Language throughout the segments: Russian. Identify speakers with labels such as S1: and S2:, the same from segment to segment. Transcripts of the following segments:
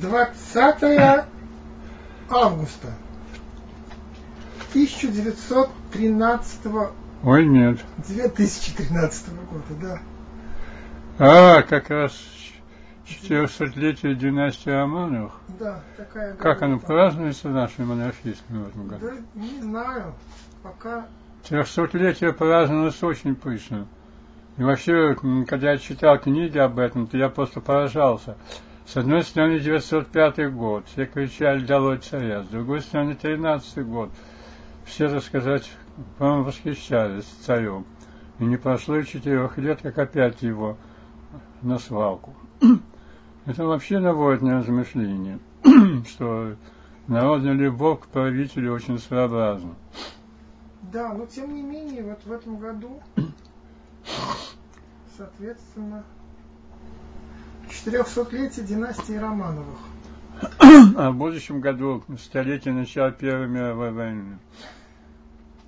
S1: 20 августа 1913
S2: Ой, нет.
S1: 2013 года, да.
S2: А, как раз 400-летие династии Романовых.
S1: Да, такая
S2: Как оно празднуется нашими монархистами в этом году?
S1: Да, не знаю. Пока
S2: 400-летие праздновалось очень пышно. И вообще, когда я читал книги об этом, то я просто поражался. С одной стороны, 905 год, все кричали «Долой царя», с другой стороны, 13 год. Все, так сказать, по-моему, восхищались царем. И не прошло и четырех лет, как опять его на свалку. Это вообще наводит на размышления, что народная любовь к правителю очень своеобразна.
S1: Да, но тем не менее, вот в этом году, соответственно, 400-летие династии Романовых.
S2: а в будущем году столетие начала Первой мировой войны.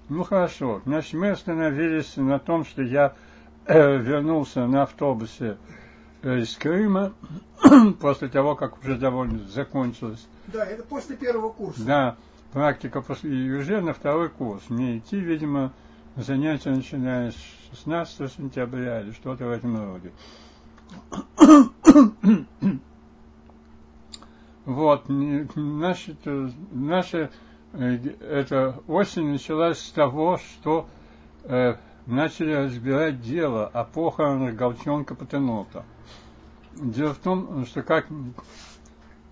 S2: Ну хорошо, значит мы остановились на том, что я э, вернулся на автобусе э, из Крыма после того, как уже довольно закончилось.
S1: Да, это после первого курса.
S2: Да, практика после, и уже на второй курс. Мне идти, видимо, занятия начиная с 16 сентября или что-то в этом роде. Вот, значит, э, наша э, эта осень началась с того, что э, начали разбирать дело о похоронах Голчонка Патенота. Дело в том, что как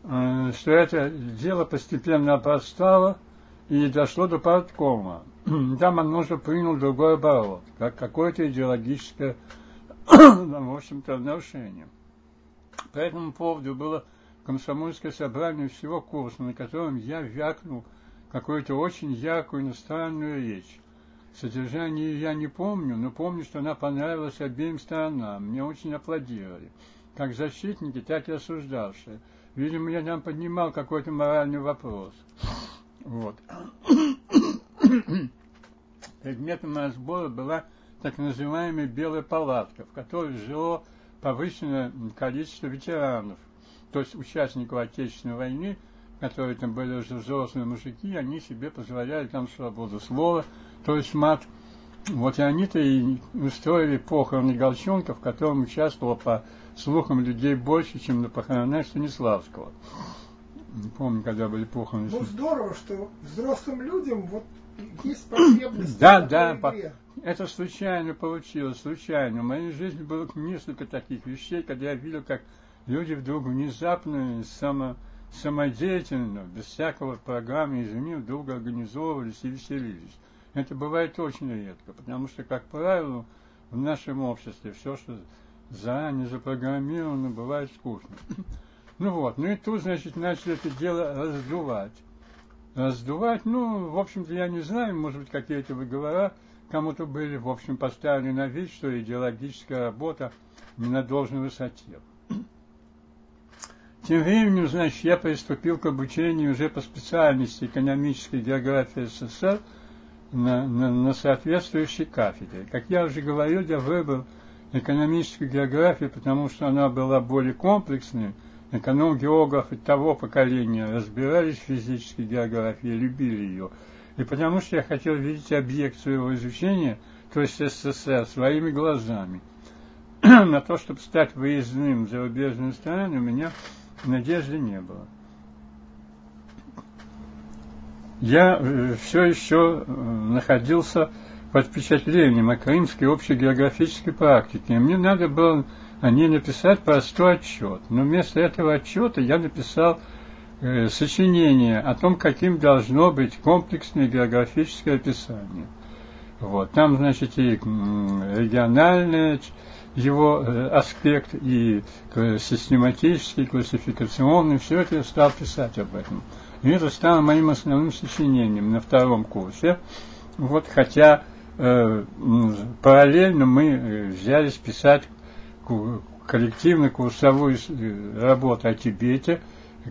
S2: э, что это дело постепенно обрастало и дошло до парткома. Там оно уже приняло другой оборот, как какое-то идеологическое, в общем-то, нарушение. По этому поводу было комсомольское собрание всего курса, на котором я вякнул какую-то очень яркую иностранную речь. Содержание я не помню, но помню, что она понравилась обеим сторонам. Мне очень аплодировали. Как защитники, так и осуждавшие. Видимо, я там поднимал какой-то моральный вопрос. Вот. Предметом разбора была так называемая белая палатка, в которой жило повышенное количество ветеранов, то есть участников Отечественной войны, которые там были уже взрослые мужики, они себе позволяли там свободу слова, то есть мат. Вот и они-то и устроили похороны Голчонка, в котором участвовало по слухам людей больше, чем на похоронах Станиславского. Не помню, когда были похороны.
S1: Ну здорово, что взрослым людям вот есть потребность
S2: Да, да,
S1: игре.
S2: Это случайно получилось, случайно. В моей жизни было несколько таких вещей, когда я видел, как люди вдруг внезапно, само, самодеятельно, без всякого программы, извини, вдруг организовывались и веселились. Это бывает очень редко, потому что, как правило, в нашем обществе все, что заранее запрограммировано, бывает скучно. Ну вот, ну и тут, значит, начали это дело раздувать. Раздувать, ну, в общем-то, я не знаю, может быть, какие-то выговора кому-то были, в общем, поставлены на вид, что идеологическая работа не на должной высоте. Тем временем, значит, я приступил к обучению уже по специальности экономической географии СССР на, на, на соответствующей кафедре. Как я уже говорил, я выбрал экономическую географию, потому что она была более комплексной. Эконом-географы того поколения разбирались в физической географии, любили ее. И потому что я хотел видеть объект своего изучения, то есть СССР, своими глазами. На то, чтобы стать выездным в зарубежную страну, у меня надежды не было. Я э, все еще э, находился под впечатлением о крымской общей географической практике. И мне надо было о ней написать простой отчет. Но вместо этого отчета я написал сочинение о том, каким должно быть комплексное географическое описание. Вот. Там, значит, и региональное его э, аспект, и э, систематический, классификационный, все это я стал писать об этом. И это стало моим основным сочинением на втором курсе. Вот, хотя э, параллельно мы э, взялись писать ку- коллективно курсовую с- э, работу о Тибете,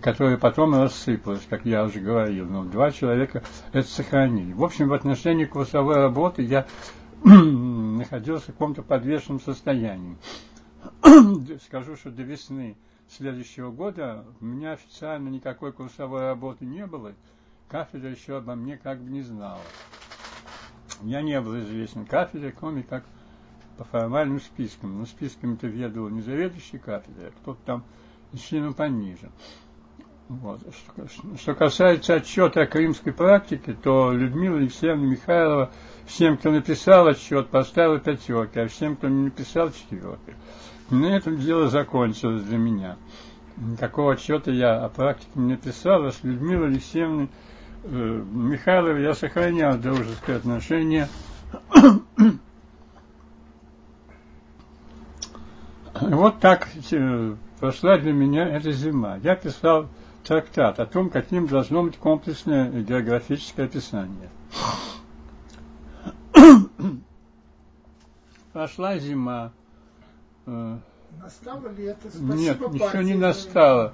S2: которая потом рассыпалась, как я уже говорил. Но два человека это сохранили. В общем, в отношении курсовой работы я находился в каком-то подвешенном состоянии. Скажу, что до весны следующего года у меня официально никакой курсовой работы не было. Кафедра еще обо мне как бы не знала. Я не был известен кафедре, кроме как по формальным спискам. Но списками-то ведал не заведующий кафедрой, а кто-то там сильно пониже. Вот. Что, касается отчета о крымской практике, то Людмила Алексеевна Михайлова всем, кто написал отчет, поставила пятерки, а всем, кто не написал, четверки. На этом дело закончилось для меня. Никакого отчета я о практике не написал, а с Людмилой Алексеевной э, Михайловой я сохранял дружеское отношение. Вот так э, прошла для меня эта зима. Я писал трактат о том, каким должно быть комплексное географическое описание. Прошла зима.
S1: Э, настало лето.
S2: Спасибо Нет, еще не настало.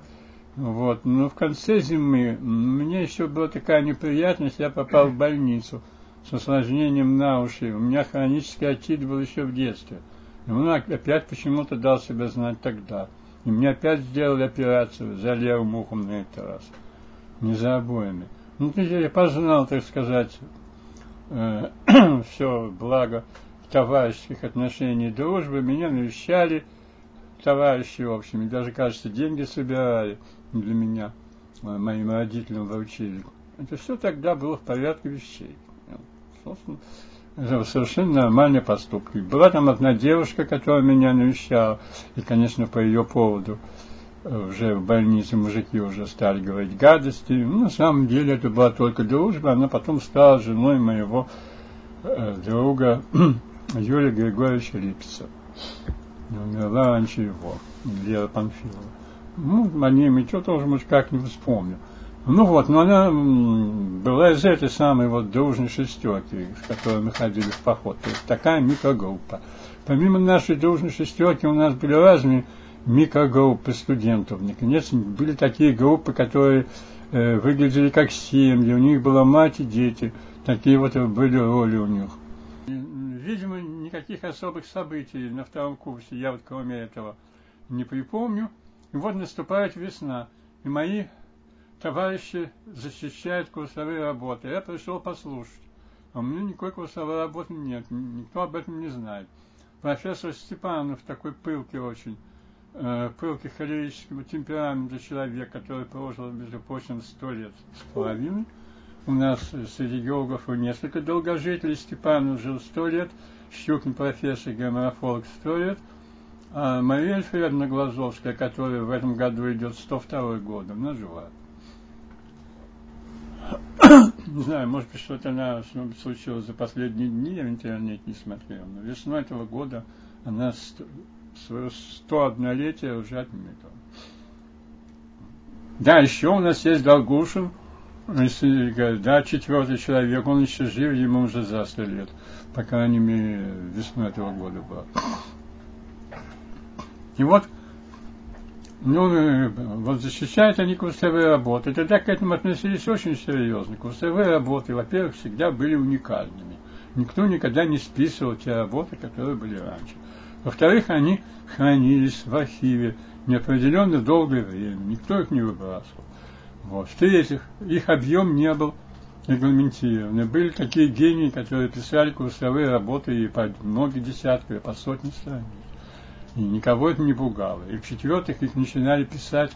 S2: Вот. Но в конце зимы мне еще была такая неприятность, я попал в больницу с осложнением на уши. У меня хронический отит был еще в детстве. И он опять почему-то дал себя знать тогда. И мне опять сделали операцию за левым ухом на этот раз. Не за обоими. Ну, я познал, так сказать, э, все благо товарищеских отношений дружбы. Меня навещали товарищи, в общем, и даже, кажется, деньги собирали для меня, э, моим родителям вручили. Это все тогда было в порядке вещей. Собственно, совершенно нормальные поступки. Была там одна девушка, которая меня навещала, и, конечно, по ее поводу э, уже в больнице мужики уже стали говорить гадости. Ну, на самом деле это была только дружба, она потом стала женой моего э, друга Юрия Григорьевича Липца. Умерла раньше его, Лера Панфилова. Ну, о мы что тоже, может, как-нибудь вспомним. Ну вот, но она была из этой самой вот дружной шестерки, с которой мы ходили в поход. То есть такая микрогруппа. Помимо нашей дружной шестерки у нас были разные микрогруппы студентов. Наконец, были такие группы, которые э, выглядели как семьи, у них была мать и дети. Такие вот были роли у них. Видимо, никаких особых событий на втором курсе я вот кроме этого не припомню. И вот наступает весна, и мои товарищи защищают курсовые работы. Я пришел послушать. А у меня никакой курсовой работы нет, никто об этом не знает. Профессор Степанов такой пылкий очень, э, пылкий холерического темперамента человек, который прожил, между прочим, сто лет с половиной. У нас среди геологов несколько долгожителей. Степанов жил сто лет, Щукин профессор, геоморфолог сто лет. А Мария Альфредовна Глазовская, которая в этом году идет 102 год, она жива. Не знаю, может быть, что-то она случилось за последние дни, я в интернете не смотрел. Но весной этого года она свое 101-летие уже отметила. Да, еще у нас есть Долгушин, да, четвертый человек, он еще жив, ему уже за 100 лет, по крайней мере, весной этого года было. И вот ну, э, вот защищают они курсовые работы. Тогда к этому относились очень серьезно. Курсовые работы, во-первых, всегда были уникальными. Никто никогда не списывал те работы, которые были раньше. Во-вторых, они хранились в архиве неопределенно долгое время. Никто их не выбрасывал. Вот. В-третьих, их объем не был регламентирован. Были такие гении, которые писали курсовые работы и по многие десятки, и по сотни страниц. И никого это не пугало. И в-четвертых, их начинали писать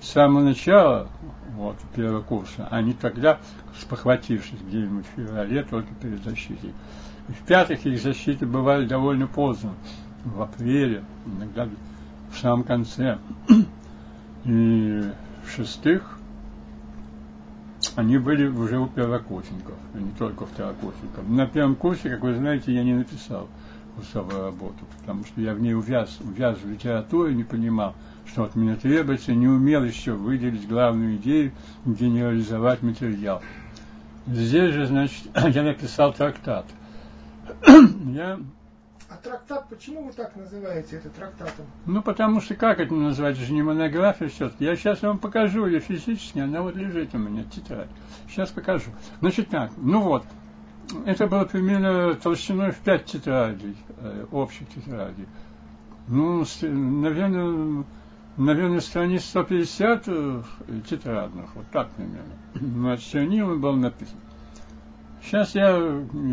S2: с самого начала вот, первого курса, а не тогда, спохватившись где-нибудь в феврале, только перед защитой. И в-пятых, их защиты бывали довольно поздно, в апреле, иногда в самом конце. И в-шестых, они были уже у первокурсников, а не только у второкурсников. На первом курсе, как вы знаете, я не написал курсовую работу, потому что я в ней увяз, увяз в литературе, не понимал, что от меня требуется, не умел еще выделить главную идею, генерализовать материал. Здесь же, значит, я написал трактат.
S1: я а трактат, почему вы так называете это трактатом?
S2: Ну, потому что как это назвать? Это же не монография все-таки. Я сейчас вам покажу ее физически, она вот лежит у меня, тетрадь. Сейчас покажу. Значит так, ну вот, это было примерно толщиной в пять тетрадей, э, общих тетрадей. Ну, наверное, наверное, страниц 150 э, тетрадных, вот так примерно. Над чернилом был написан. Сейчас я,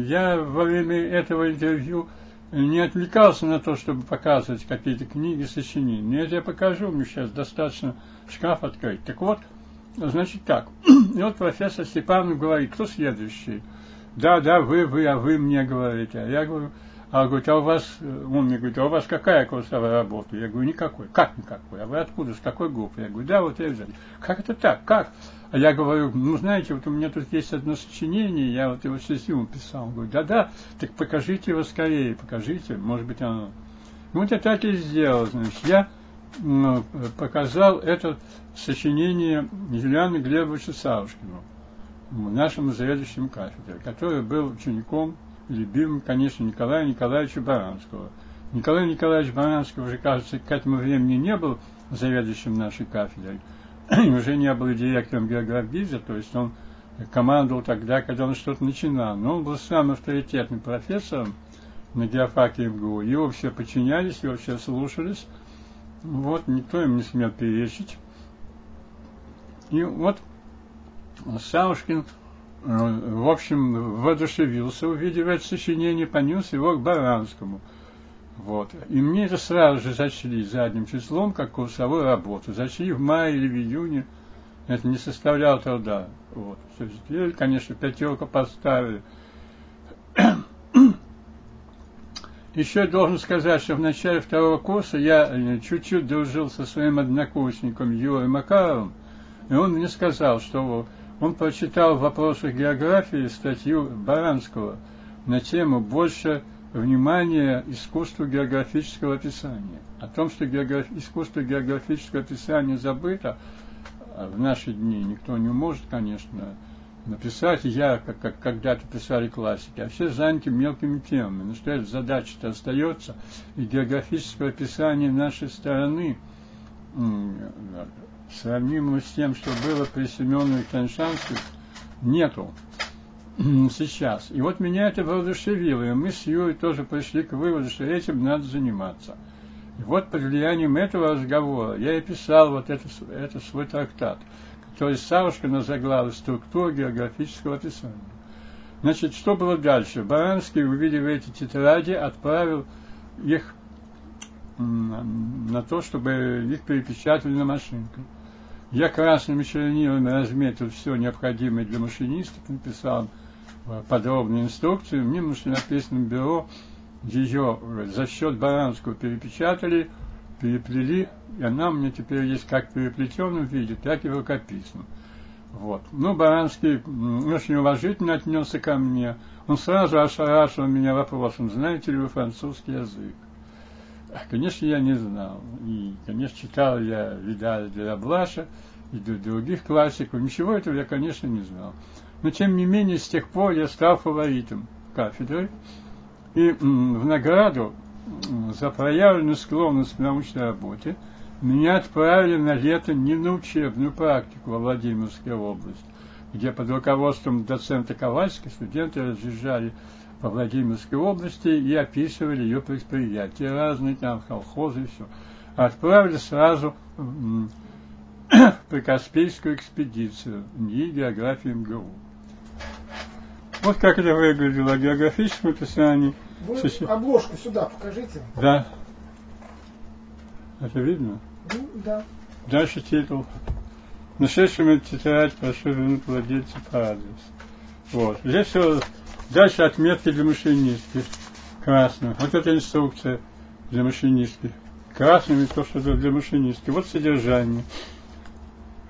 S2: я во время этого интервью не отвлекался на то, чтобы показывать какие-то книги, сочинения. Нет, я покажу, мне сейчас достаточно шкаф открыть. Так вот, значит так. И вот профессор Степанов говорит, кто следующий? Да, да, вы, вы, а вы мне говорите. А я говорю, а говорит, а у вас, он мне говорит, а у вас какая курсовая работа? Я говорю, никакой. Как никакой? А вы откуда, с какой группы? Я говорю, да, вот я взял. Как это так? Как? А я говорю, ну, знаете, вот у меня тут есть одно сочинение, я вот его с ему писал. Он говорит, да-да, так покажите его скорее, покажите, может быть, оно... Ну, вот я так и сделал, значит, я ну, показал это сочинение Юлиану Глебовичу Савушкину, нашему заведующему кафедрой, который был учеником любимым, конечно, Николая Николаевича Баранского. Николай Николаевич Баранский уже, кажется, к этому времени не был заведующим нашей кафедрой, уже не был директором географии, то есть он командовал тогда, когда он что-то начинал. Но он был самым авторитетным профессором на геофаке МГУ. Его все подчинялись, его все слушались. Вот, никто им не смел перечить. И вот Саушкин Э, в общем, воодушевился, увидев это сочинение, понес его к Баранскому. Вот. И мне это сразу же зачли задним числом, как курсовую работу. Зачли в мае или в июне. Это не составляло труда. Вот. Теперь, конечно, пятерку поставили. Еще я должен сказать, что в начале второго курса я э, чуть-чуть дружил со своим однокурсником Юрой Макаровым, и он мне сказал, что он прочитал в вопросах географии статью Баранского на тему «Больше внимания искусству географического описания». О том, что географ... искусство географического описания забыто а в наши дни, никто не может, конечно, написать я, как, когда-то писали классики, а все заняты мелкими темами. Но что эта задача-то остается, и географическое описание нашей страны сравнимого с тем, что было при Семенове Таншанских, нету сейчас. И вот меня это воодушевило, и мы с Юрой тоже пришли к выводу, что этим надо заниматься. И вот под влиянием этого разговора я и писал вот это, это свой трактат, который Савушкина заглавил «Структура географического описания». Значит, что было дальше? Баранский, увидев эти тетради, отправил их на то, чтобы их перепечатали на машинку. Я красными чернилами разметил все необходимое для машинистов, написал э, подробную инструкцию. Мне в написано бюро ее за счет Баранского перепечатали, переплели, и она у меня теперь есть как в переплетенном виде, так и в рукописном. Вот. Ну, Баранский очень уважительно отнесся ко мне. Он сразу ошарашил меня вопросом, знаете ли вы французский язык? Конечно, я не знал. И, конечно, читал я Видаля де Лаблаша и других классиков. Ничего этого я, конечно, не знал. Но, тем не менее, с тех пор я стал фаворитом кафедры. И в награду за проявленную склонность к научной работе меня отправили на лето не на учебную практику во Владимирскую область, где под руководством доцента Ковальска студенты разъезжали по Владимирской области и описывали ее предприятия разные, там колхозы и все. Отправили сразу в Прикаспийскую экспедицию НИИ географии МГУ. Вот как это выглядело географическое описание.
S1: Вы Сочи... обложку сюда покажите.
S2: Да. Это видно?
S1: Ну, да.
S2: Дальше титул. Нашедшими тетрадь прошу владельца по адресу. Вот. Здесь все Дальше отметки для машинистки. Красным. Вот это инструкция для машинистки. Красными то, что для машинистки. Вот содержание.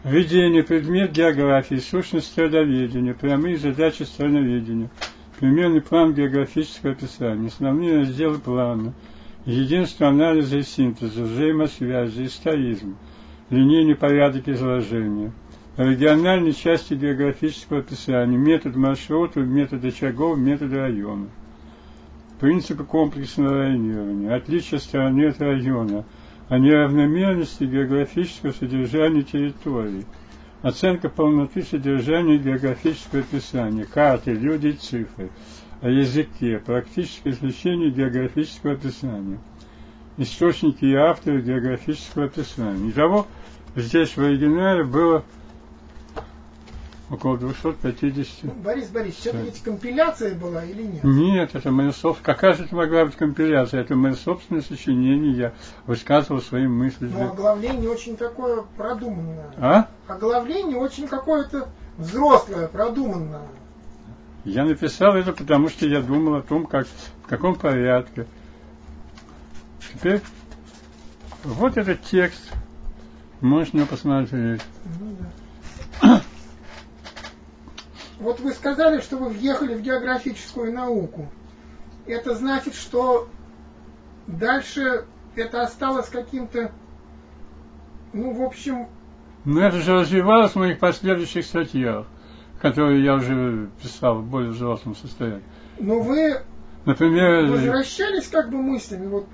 S2: Введение, предмет географии, сущность страдоведения, прямые задачи страноведения, примерный план географического описания, основные разделы плана, единство анализа и синтеза, взаимосвязи, историзм, линейный порядок изложения – региональной части географического описания, метод маршрута, метод очагов, метод района. Принципы комплексного районирования, отличие страны от района, о неравномерности географического содержания территории, оценка полноты содержания географического описания, карты, люди и цифры, о языке, практическое изучение географического описания, источники и авторы географического описания. Итого здесь в оригинале было около 250.
S1: Ну, Борис Борисович, это ведь компиляция была или нет?
S2: Нет, это мое собственное. Какая же это могла быть компиляция? Это мое собственное сочинение. Я высказывал свои мысли.
S1: Но оглавление очень такое продуманное.
S2: А?
S1: Оглавление очень какое-то взрослое, продуманное.
S2: Я написал это, потому что я думал о том, как, в каком порядке. Теперь вот этот текст. Можно посмотреть. Ну, да.
S1: Вот вы сказали, что вы въехали в географическую науку. Это значит, что дальше это осталось каким-то, ну, в общем...
S2: Ну, это же развивалось в моих последующих статьях, которые я уже писал в более взрослом состоянии.
S1: Но вы
S2: Например,
S1: возвращались как бы мыслями вот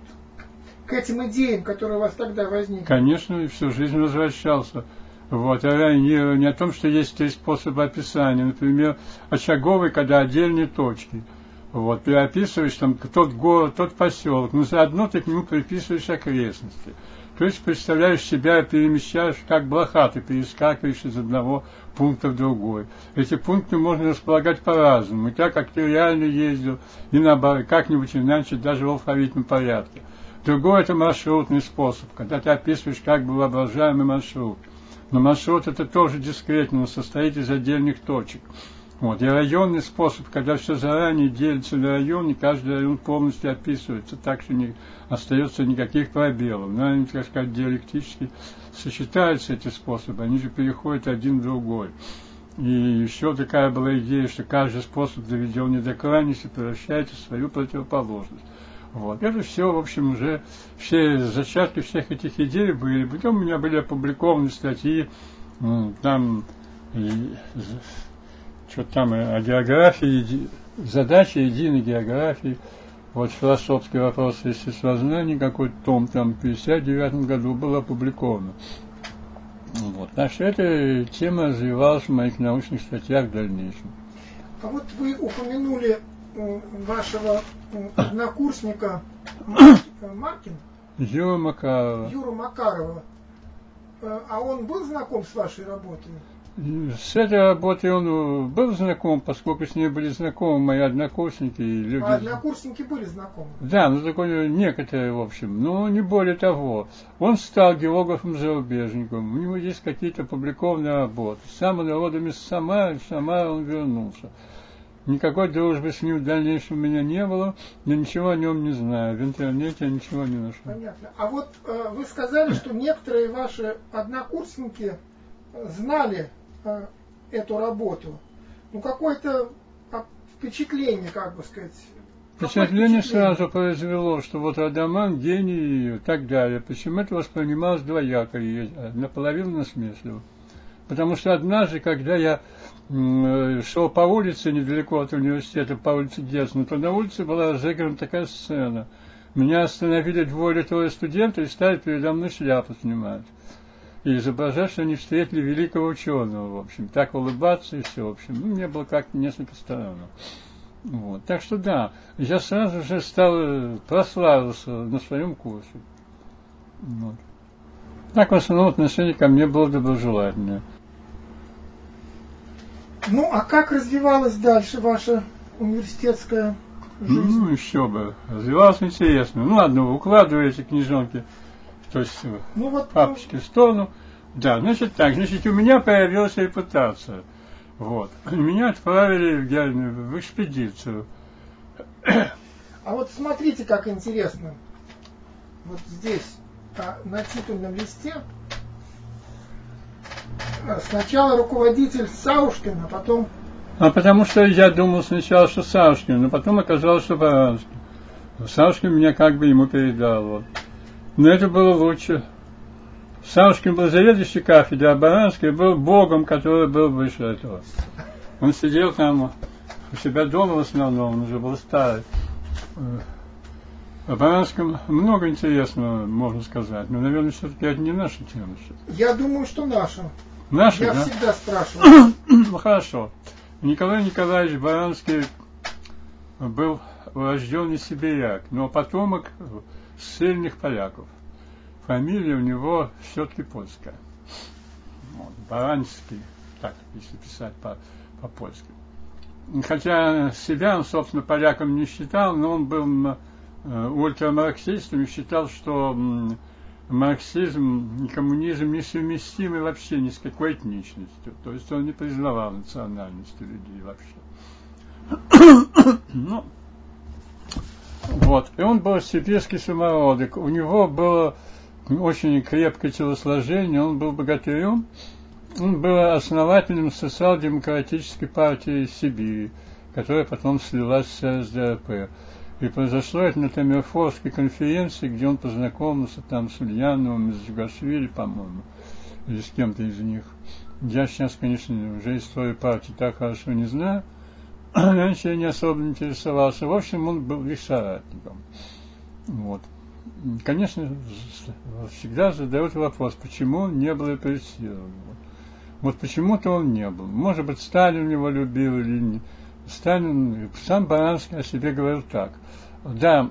S1: к этим идеям, которые у вас тогда возникли?
S2: Конечно, всю жизнь возвращался. Вот, а не, не о том, что есть три способа описания. Например, очаговый, когда отдельные точки. Вот, ты описываешь там тот город, тот поселок, но заодно ты к нему приписываешь окрестности. То есть представляешь себя, перемещаешь, как блоха, ты перескакиваешь из одного пункта в другой. Эти пункты можно располагать по-разному. И так, как ты реально ездил, и наоборот, как-нибудь иначе, даже в алфавитном порядке. Другой это маршрутный способ, когда ты описываешь как бы воображаемый маршрут. Но маршрут это тоже дискретно, он состоит из отдельных точек. Вот. И районный способ, когда все заранее делится на районы, каждый район полностью описывается, так что не остается никаких пробелов. Но они, так сказать, диалектически сочетаются эти способы, они же переходят один в другой. И еще такая была идея, что каждый способ, доведенный до крайности, превращается в свою противоположность. Вот. Это все, в общем, уже все зачатки всех этих идей были. Потом у меня были опубликованы статьи, там, что там о географии, задачи единой географии, вот философский вопрос естествознания, какой-то том там в 59 году был опубликован. Вот. Что эта тема развивалась в моих научных статьях в дальнейшем.
S1: А вот вы упомянули вашего однокурсника Маркин?
S2: Юра Макарова.
S1: Юра Макарова. Э, а он был знаком с вашей работой?
S2: С этой работой он э, был знаком, поскольку с ней были знакомы мои однокурсники. И
S1: люди... А однокурсники были знакомы?
S2: Да, ну такое некоторые, в общем. Но не более того. Он стал географом-зарубежником. У него есть какие-то опубликованные работы. Сам он родом из Самары, в Самару он вернулся. Никакой дружбы с ним в дальнейшем у меня не было, я ничего о нем не знаю, в интернете я ничего не нашел.
S1: Понятно. А вот э, вы сказали, что некоторые ваши однокурсники э, знали э, эту работу. Ну, какое-то впечатление, как бы сказать.
S2: Впечатление сразу произвело, что вот Адаман гений и так далее. Почему это воспринималось двояко и наполовину насмешливо? Потому что однажды, когда я шел по улице недалеко от университета, по улице Гессена, то на улице была разыграна такая сцена. Меня остановили двое или трое студентов и стали передо мной шляпу снимать. И изображать, что они встретили великого ученого, в общем. Так улыбаться и все, в общем. Ну, мне было как-то несколько странно. Вот. Так что да, я сразу же стал э, прославился на своем курсе. Вот. Так в основном отношение ко мне было доброжелательное.
S1: Ну, а как развивалась дальше ваша университетская жизнь?
S2: Ну, еще бы. Развивалась интересно. Ну, ладно, вы укладываете книжонки, то есть э, ну, вот, папочки в сторону. Да, значит так, значит, у меня появилась репутация. Вот. Меня отправили в, в экспедицию.
S1: А вот смотрите, как интересно. Вот здесь, на титульном листе, сначала руководитель Саушкин, а потом...
S2: А потому что я думал сначала, что Саушкин, но потом оказалось, что Баранский. Саушкин меня как бы ему передал. Вот. Но это было лучше. Саушкин был заведующий кафедрой, а Баранский был богом, который был выше этого. Он сидел там у себя дома в основном, он уже был старый. О Баранском много интересного можно сказать, но, наверное, все-таки это не наша тема.
S1: Я думаю, что наша.
S2: Наши,
S1: Я
S2: да?
S1: всегда спрашиваю.
S2: ну хорошо. Николай Николаевич Баранский был урожденный сибиряк, но потомок сильных поляков. Фамилия у него все-таки польская. Вот, Баранский, так, если писать по, по-польски. Хотя себя он, собственно, поляком не считал, но он был э, ультрамарксистом и считал, что марксизм и коммунизм несовместимы вообще ни с какой этничностью. То есть он не признавал национальности людей вообще. ну, вот. И он был сибирский самородок. У него было очень крепкое телосложение, он был богатырем. Он был основателем социал-демократической партии Сибири, которая потом слилась с СДРП. И произошло это на Тамерфорской конференции, где он познакомился там с Ульяновым, с Джугашвили, по-моему, или с кем-то из них. Я сейчас, конечно, уже историю партии так хорошо не знаю. Раньше я не особо интересовался. В общем, он был их соратником. Вот. Конечно, всегда задают вопрос, почему он не был репрессирован. Вот почему-то он не был. Может быть, Сталин его любил или не. Сталин, сам Баранский о себе говорил так. Да,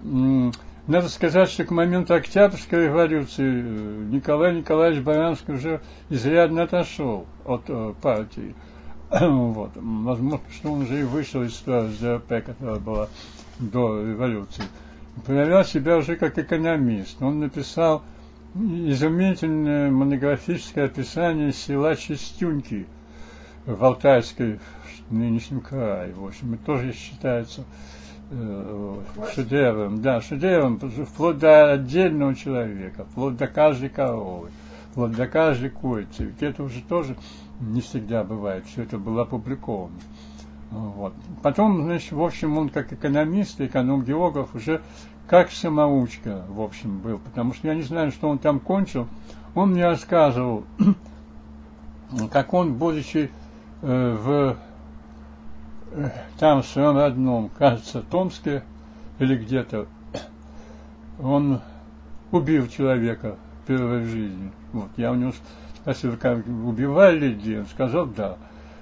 S2: надо сказать, что к моменту Октябрьской революции э, Николай Николаевич Баранский уже изрядно отошел от э, партии. вот. Возможно, что он уже и вышел из СДРП, которая была до революции. Проявлял себя уже как экономист. Он написал изумительное монографическое описание села Чистюньки в Алтайской в нынешнем крае. В общем, это тоже считается э, шедевром. Да, шедевром, вплоть до отдельного человека, вплоть до каждой коровы, вплоть до каждой курицы. Ведь это уже тоже не всегда бывает, все это было опубликовано. Вот. Потом, значит, в общем, он как экономист, эконом-географ уже как самоучка, в общем, был, потому что я не знаю, что он там кончил. Он мне рассказывал, как он, будучи э, в там в своем родном, кажется, Томске или где-то, он убил человека впервые в жизни. Вот, я у него спросил, как убивали людей, он сказал, да.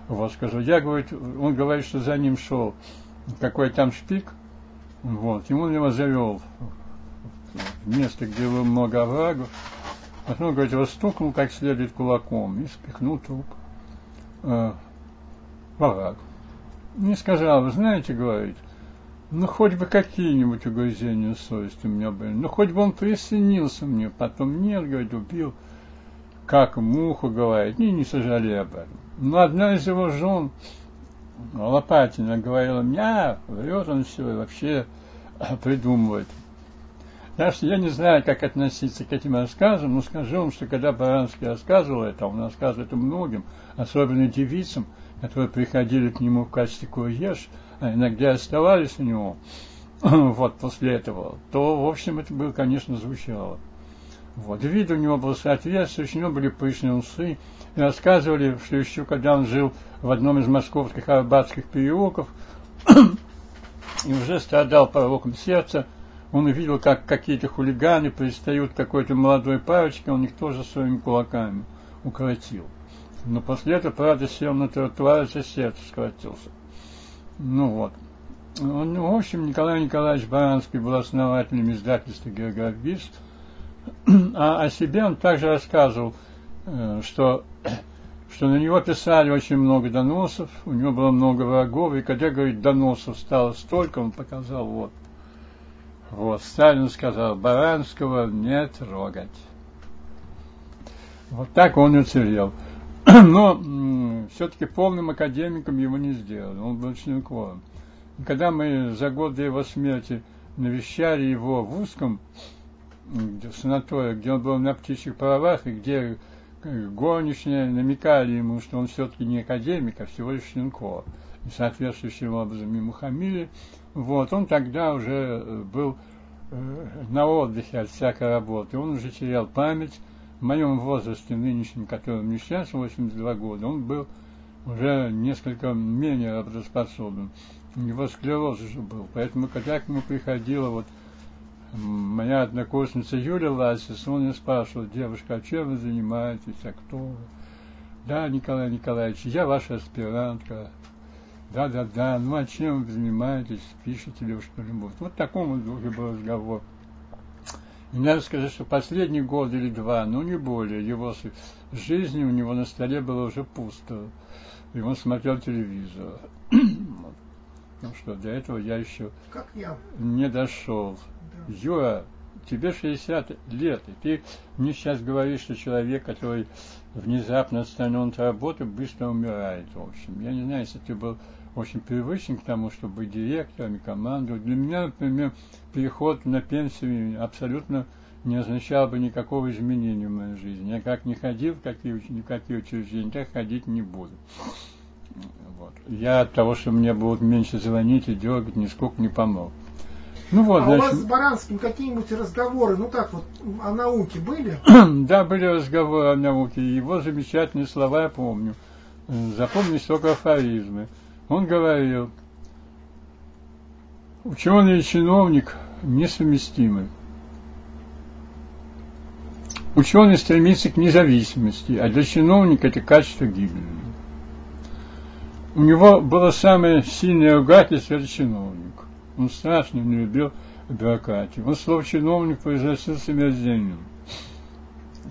S2: Вот, сказал, я, говорит, он говорит, что за ним шел какой там шпик, вот, он его завел в место, где было много оврагов, потом, говорит, его стукнул как следует кулаком и спихнул труп э, в. И сказал, вы знаете, говорит, ну, хоть бы какие-нибудь угрызения совести у меня были. Ну, хоть бы он присоединился мне. Потом нет, говорит, убил, как муху, говорит. И не сожалею об этом. Но одна из его жен, Лопатина, говорила, мне, врет он все и вообще придумывает. Так что я не знаю, как относиться к этим рассказам, но скажу вам, что когда Баранский рассказывал это, он рассказывает это многим, особенно девицам, которые приходили к нему в качестве курьерш, а иногда оставались у него, вот, после этого, то, в общем, это было, конечно, звучало. Вот. Вид у него был соответствующий, у него были пышные усы. И рассказывали, что еще когда он жил в одном из московских арбатских переулков, и уже страдал пороком сердца, он увидел, как какие-то хулиганы пристают к какой-то молодой парочке, он их тоже своими кулаками укоротил. Но после этого, правда, сел на тротуар, и сердце скоротился. Ну вот. Он, в общем, Николай Николаевич Баранский был основателем издательства «Географист», а о себе он также рассказывал, э, что, что на него писали очень много доносов, у него было много врагов, и когда, говорит, доносов стало столько, он показал, вот, вот, Сталин сказал, Баранского не трогать. Вот так он уцелел. Но все-таки полным академиком его не сделали, он был членком. Когда мы за год до его смерти навещали его в узком санатории, где он был на птичьих правах, и где э, горничные намекали ему, что он все-таки не академик, а всего лишь членкор. И соответствующим образом ему хамили. Вот, он тогда уже э, был э, на отдыхе от всякой работы. Он уже терял память, в моем возрасте нынешнем, которым мне сейчас 82 года, он был уже несколько менее работоспособен. У него склероз уже был. Поэтому, когда к нему приходила вот моя однокурсница Юля Ласис, он меня спрашивал, девушка, а чем вы занимаетесь, а кто вы? Да, Николай Николаевич, я ваша аспирантка. Да, да, да, ну а чем вы занимаетесь, пишете ли вы что-нибудь? Вот в таком вот был разговор. И надо сказать, что последний год или два, ну не более, его жизни у него на столе было уже пусто. И он смотрел телевизор. Ну что, до этого я еще
S1: как я.
S2: не дошел. Да. Юра, тебе 60 лет, и ты мне сейчас говоришь, что человек, который внезапно отстранен от работы, быстро умирает, в общем. Я не знаю, если ты был очень привычен к тому, чтобы быть директором командовать. Для меня, например, переход на пенсию абсолютно не означал бы никакого изменения в моей жизни. Я как не ходил в какие, никакие учреждения, так ходить не буду. Вот. Я от того, что мне будут меньше звонить и дергать, нисколько не помог.
S1: Ну вот, а значит... у вас с Баранским какие-нибудь разговоры, ну так вот, о науке были?
S2: да, были разговоры о науке. Его замечательные слова я помню. Запомнить только афоризмы. Он говорил, ученый и чиновник несовместимы. Ученый стремится к независимости, а для чиновника это качество гибели. У него было самое сильное ругательство – это чиновник. Он страшно не любил бюрократию. Он слово чиновник произносил с омерзением.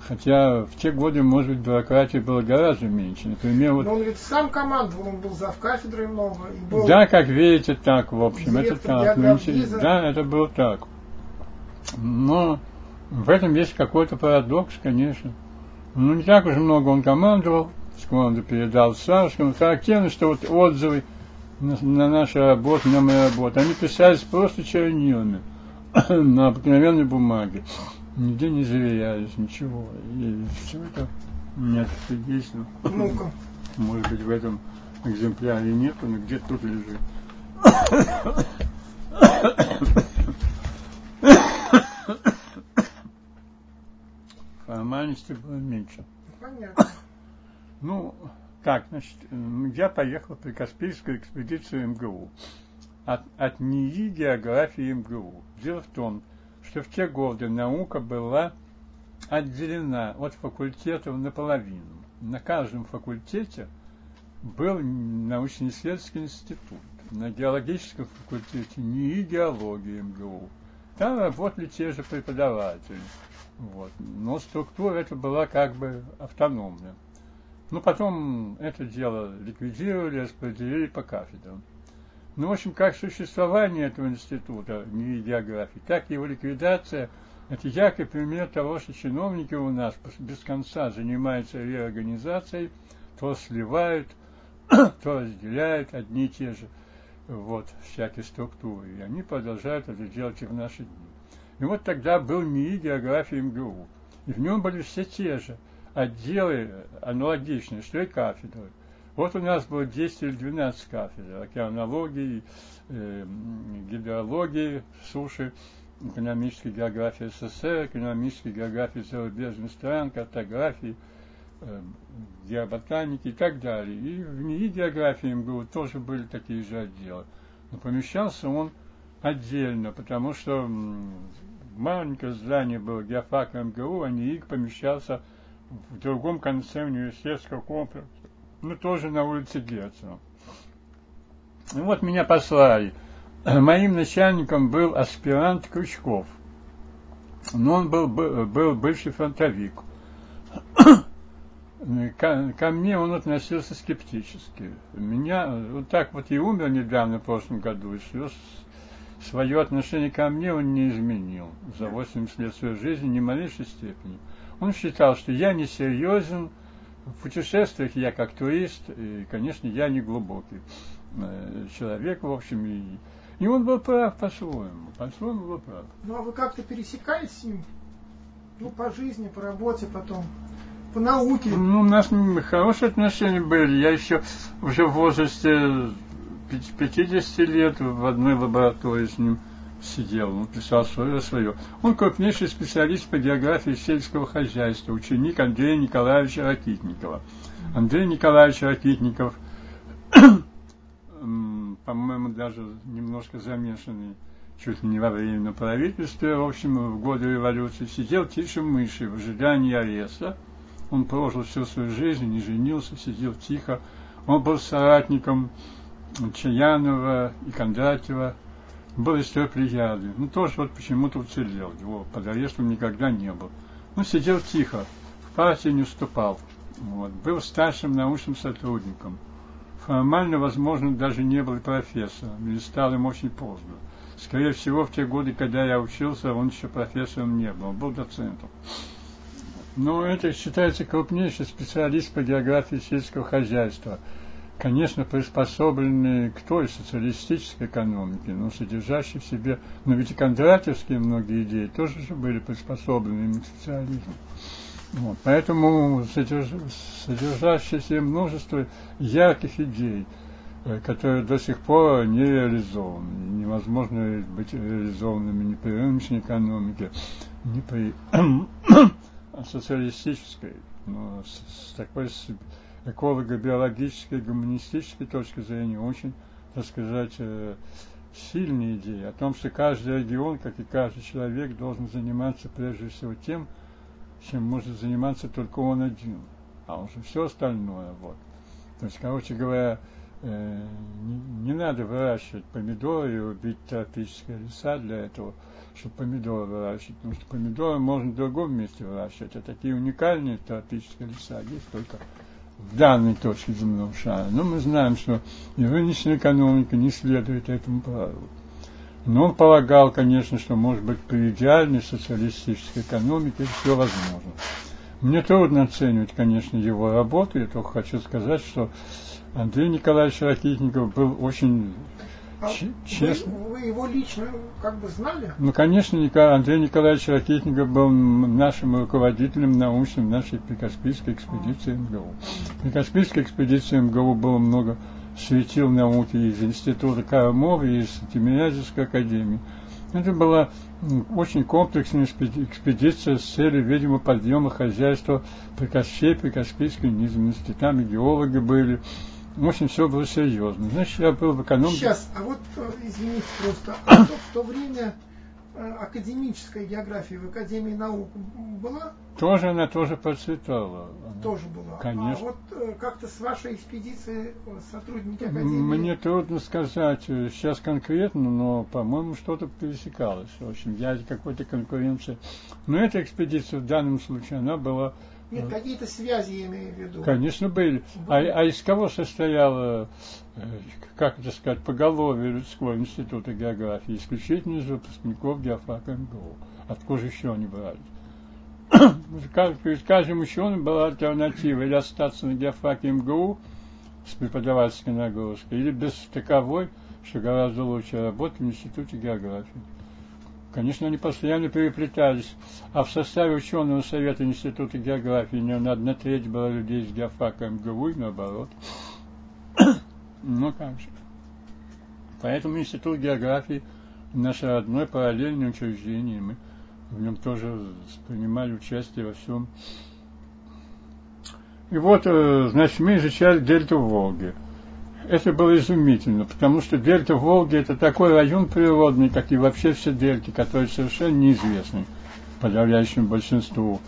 S2: Хотя в те годы, может быть, бюрократии было гораздо меньше. Например,
S1: вот... Но он ведь сам командовал, он был за кафедрой много. Был
S2: да, как видите, так, в общем, это так. Ну, да, это было так. Но в этом есть какой-то парадокс, конечно. Ну, не так уж много он командовал, команду передал Сашкину. Характерно, что вот отзывы на, на нашу работу, на мою работу, они писались просто чернилами на обыкновенной бумаге. Нигде не заверялись, ничего. И все это нет, есть. Ну-ка. Может быть, в этом экземпляре нету, но где тут лежит. Формальности было меньше.
S1: Понятно.
S2: Ну, так, значит, я поехал при Каспийскую экспедицию МГУ. От, от НИИ географии МГУ. Дело в том, что в те годы наука была отделена от факультетов наполовину. На каждом факультете был научно-исследовательский институт. На геологическом факультете НИИ геологии МГУ. Там работали те же преподаватели. Вот. Но структура эта была как бы автономная. Ну, потом это дело ликвидировали, распределили по кафедрам. Ну, в общем, как существование этого института не географии, так и его ликвидация – это яркий пример того, что чиновники у нас без конца занимаются реорганизацией, то сливают, то разделяют одни и те же вот, всякие структуры. И они продолжают это делать и в наши дни. И вот тогда был НИИ географии МГУ. И в нем были все те же – отделы аналогичные, что и кафедры. Вот у нас было 10 или 12 кафедр океанологии, э, гидрологии, суши, экономической географии СССР, экономической географии зарубежных стран, картографии, э, геоботаники и так далее. И в НИИ географии МГУ тоже были такие же отделы. Но помещался он отдельно, потому что маленькое здание было геофак МГУ, а НИИ помещался в другом конце университетского комплекса, ну тоже на улице Герцена. И вот меня послали. Моим начальником был аспирант Крючков. Но он был, был бывший фронтовик. Ко, ко мне он относился скептически. Меня вот так вот и умер недавно в прошлом году, и все свое отношение ко мне он не изменил за 80 лет своей жизни ни малейшей степени. Он считал, что я не серьезен, в путешествиях я как турист, и, конечно, я не глубокий э, человек, в общем, и, и он был прав по-своему, по-своему был прав.
S1: Ну, а вы как-то пересекались с ним? Ну, по жизни, по работе потом, по науке?
S2: Ну, у нас хорошие отношения были. Я еще уже в возрасте 50 лет в одной лаборатории с ним сидел, он писал свое свое. Он крупнейший специалист по географии сельского хозяйства, ученик Андрея Николаевича Ракитникова. Андрей Николаевич Ракитников, по-моему, даже немножко замешанный чуть ли не во время правительства, в общем, в годы революции, сидел тише мыши в ожидании ареста. Он прожил всю свою жизнь, не женился, сидел тихо. Он был соратником Чаянова и Кондратьева, был из той плеяды. Ну, тоже вот почему-то уцелел. Его под арестом никогда не был. Ну, сидел тихо, в партии не уступал. Вот. Был старшим научным сотрудником. Формально, возможно, даже не был профессором, или стал им очень поздно. Скорее всего, в те годы, когда я учился, он еще профессором не был, он был доцентом. Но это считается крупнейший специалист по географии сельского хозяйства. Конечно, приспособленный к той социалистической экономике, но содержащий в себе, но ведь и кондратьевские многие идеи тоже же были приспособлены к социализму. Вот, поэтому содерж, содержащееся множество ярких идей, э, которые до сих пор не реализованы. Невозможно быть реализованными ни при рыночной экономике, ни при социалистической, но с, с такой эколого-биологической, гуманистической точки зрения очень, так сказать, э, сильные идеи о том, что каждый регион, как и каждый человек, должен заниматься прежде всего тем, чем может заниматься только он один, а уже все остальное, вот. То есть, короче говоря, э, не, не надо выращивать помидоры и убить тропические леса для этого, чтобы помидоры выращивать, потому что помидоры можно в другом месте выращивать, а такие уникальные тропические леса есть только в данной точке земного шара. Но мы знаем, что и рыночная экономика не следует этому правилу. Но он полагал, конечно, что, может быть, при идеальной социалистической экономике все возможно. Мне трудно оценивать, конечно, его работу, я только хочу сказать, что Андрей Николаевич Ракитников был очень
S1: честно. Вы, вы его лично как бы знали?
S2: Ну, конечно, Андрей Николаевич Ракитников был нашим руководителем научным нашей Прикаспийской экспедиции МГУ. Прикаспийской экспедиции МГУ было много светил науки из Института Карамова и из Тимирязевской академии. Это была очень комплексная экспедиция с целью, видимо, подъема хозяйства Прикаспий, Прикаспийской низменности. Там и геологи были, в общем, все было серьезно. Значит, я был в экономике.
S1: Сейчас, а вот, э, извините просто, а в то время э, академическая география в Академии наук была?
S2: Тоже она тоже процветала.
S1: Тоже была.
S2: Конечно.
S1: А вот э, как-то с вашей экспедиции сотрудники Академии...
S2: Мне трудно сказать сейчас конкретно, но, по-моему, что-то пересекалось. В общем, я какой-то конкуренции. Но эта экспедиция в данном случае, она была
S1: нет, какие-то связи я имею в виду.
S2: Конечно, были. А, а из кого состояло, э, как это сказать, поголовье людского института географии? Исключительно из выпускников геофака МГУ. Откуда же еще они брали? Перед каждым ученым была альтернатива или остаться на геофаке МГУ с преподавательской нагрузкой, или без таковой, что гораздо лучше работать в Институте географии. Конечно, они постоянно переплетались. А в составе ученого совета Института географии не на одна треть была людей из геофака МГУ и наоборот. ну как же. Поэтому Институт географии наше родное параллельное учреждение. Мы в нем тоже принимали участие во всем. И вот, э, значит, мы изучали дельту Волги это было изумительно, потому что дельта Волги это такой район природный, как и вообще все дельты, которые совершенно неизвестны подавляющему большинству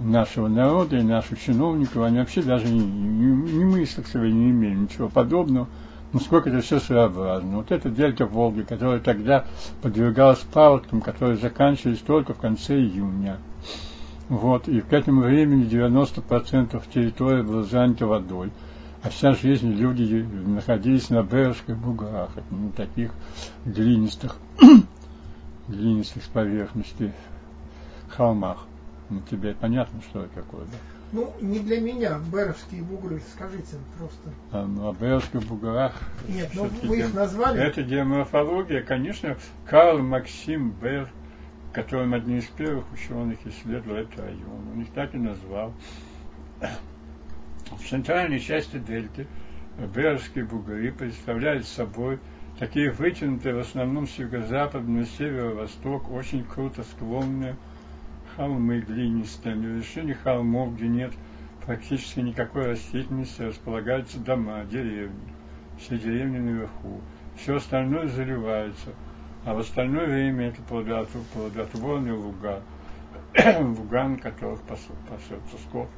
S2: нашего народа и наших чиновников. Они вообще даже не, не, не мыслях своей не имели ничего подобного, насколько это все своеобразно. Вот эта дельта Волги, которая тогда подвергалась паводкам, которые заканчивались только в конце июня. Вот, и к этому времени 90% территории было занято водой а вся жизнь люди находились на Бережских буграх, на таких глинистых, глинистых с поверхности холмах. Ну, тебе понятно, что это такое, да?
S1: Ну, не для меня, Беровские бугры, скажите просто.
S2: А, ну, о Беровских буграх...
S1: Нет, ну вы их назвали.
S2: Это геоморфология, конечно, Карл Максим Бер, которым одни из первых ученых исследовал этот район. Он их так и назвал. В центральной части дельты Беровские бугры представляют собой такие вытянутые в основном с юго-запада на северо-восток, очень круто склонные холмы глинистые. На вершине холмов, где нет практически никакой растительности, располагаются дома, деревни. Все деревни наверху. Все остальное заливается. А в остальное время это плодотворные луга, луга, на которых пасется скот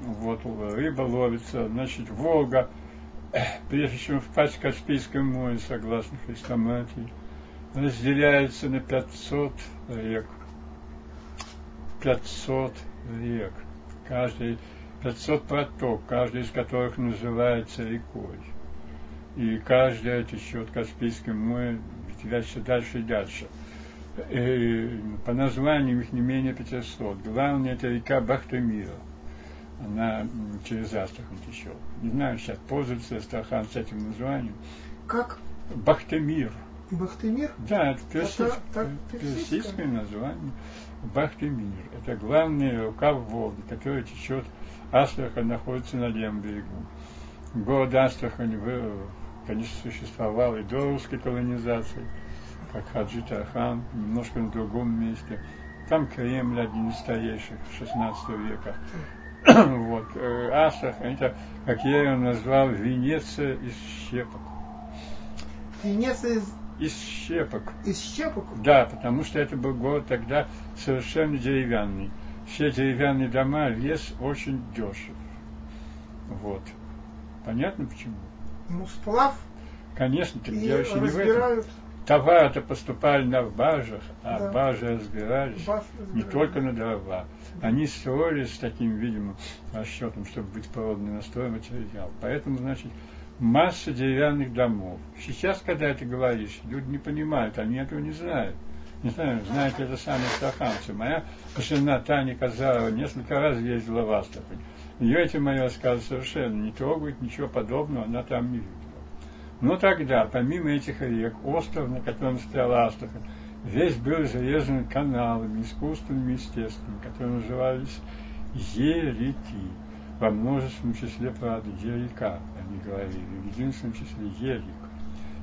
S2: вот рыба ловится, значит, Волга, прежде чем впасть в Каспийское море, согласно Хрестоматии, разделяется на 500 рек. 500 рек. Каждый 500 проток, каждый из которых называется рекой. И каждая течет Каспийским морем, все дальше и дальше. И по названию их не менее 500. Главное это река Бахтемира. Она через Астрахань течет. Не знаю, сейчас пользуется Астрахан с этим названием.
S1: Как?
S2: Бахтемир.
S1: Бахтемир?
S2: Да, это персидское, это, персидское название. Бахтемир. Это главная рука в Волге, которая течет. Астрахань находится на левом берегу. Город Астрахань, конечно, существовал и до русской колонизации, как Хаджи Тархан, немножко на другом месте. Там Кремль один из старейших 16 века. вот. Э, Астрахань, это, как я ее назвал, Венеция из щепок.
S1: Венеция из
S2: из щепок.
S1: Из щепок?
S2: Да, потому что это был город тогда совершенно деревянный. Все деревянные дома, лес очень дешев. Вот. Понятно почему?
S1: Ну, сплав.
S2: Конечно,
S1: так дело еще не в этом.
S2: Товары-то поступали на баржах, а
S1: да.
S2: баржи разбирались
S1: Баш
S2: не только на дрова. Они строились с таким, видимо, расчетом, чтобы быть породный на стройматериал. Поэтому, значит, масса деревянных домов. Сейчас, когда это говоришь, люди не понимают, они этого не знают. Не знаю, знаете, это самые астраханцы. Моя жена Таня Казарова несколько раз ездила в Астрахань. Ее эти мои рассказы совершенно не трогают, ничего подобного она там не видела. Но тогда, помимо этих рек, остров, на котором стояла Астрахань, весь был зарезан каналами, искусственными, естественными, которые назывались ерики во множественном числе, правда, ерика, они говорили, в единственном числе ерик.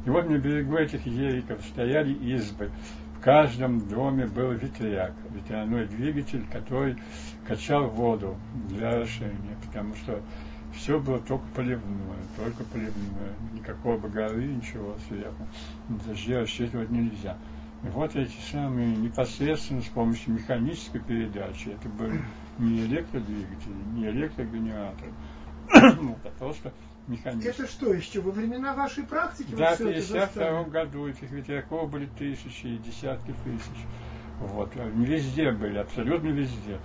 S2: И вот на берегу этих ериков стояли избы. В каждом доме был ветряк, ветряной двигатель, который качал воду для орошения, потому что все было только поливное, только поливное, никакого бы горы, ничего сверху. Дожди рассчитывать нельзя. И вот эти самые непосредственно с помощью механической передачи, это были не электродвигатели, не электрогенераторы, вот, а просто механически.
S1: Это что, еще во времена вашей практики?
S2: Да, в 52 году этих ветряков были тысячи и десятки тысяч. Вот, везде были, абсолютно везде.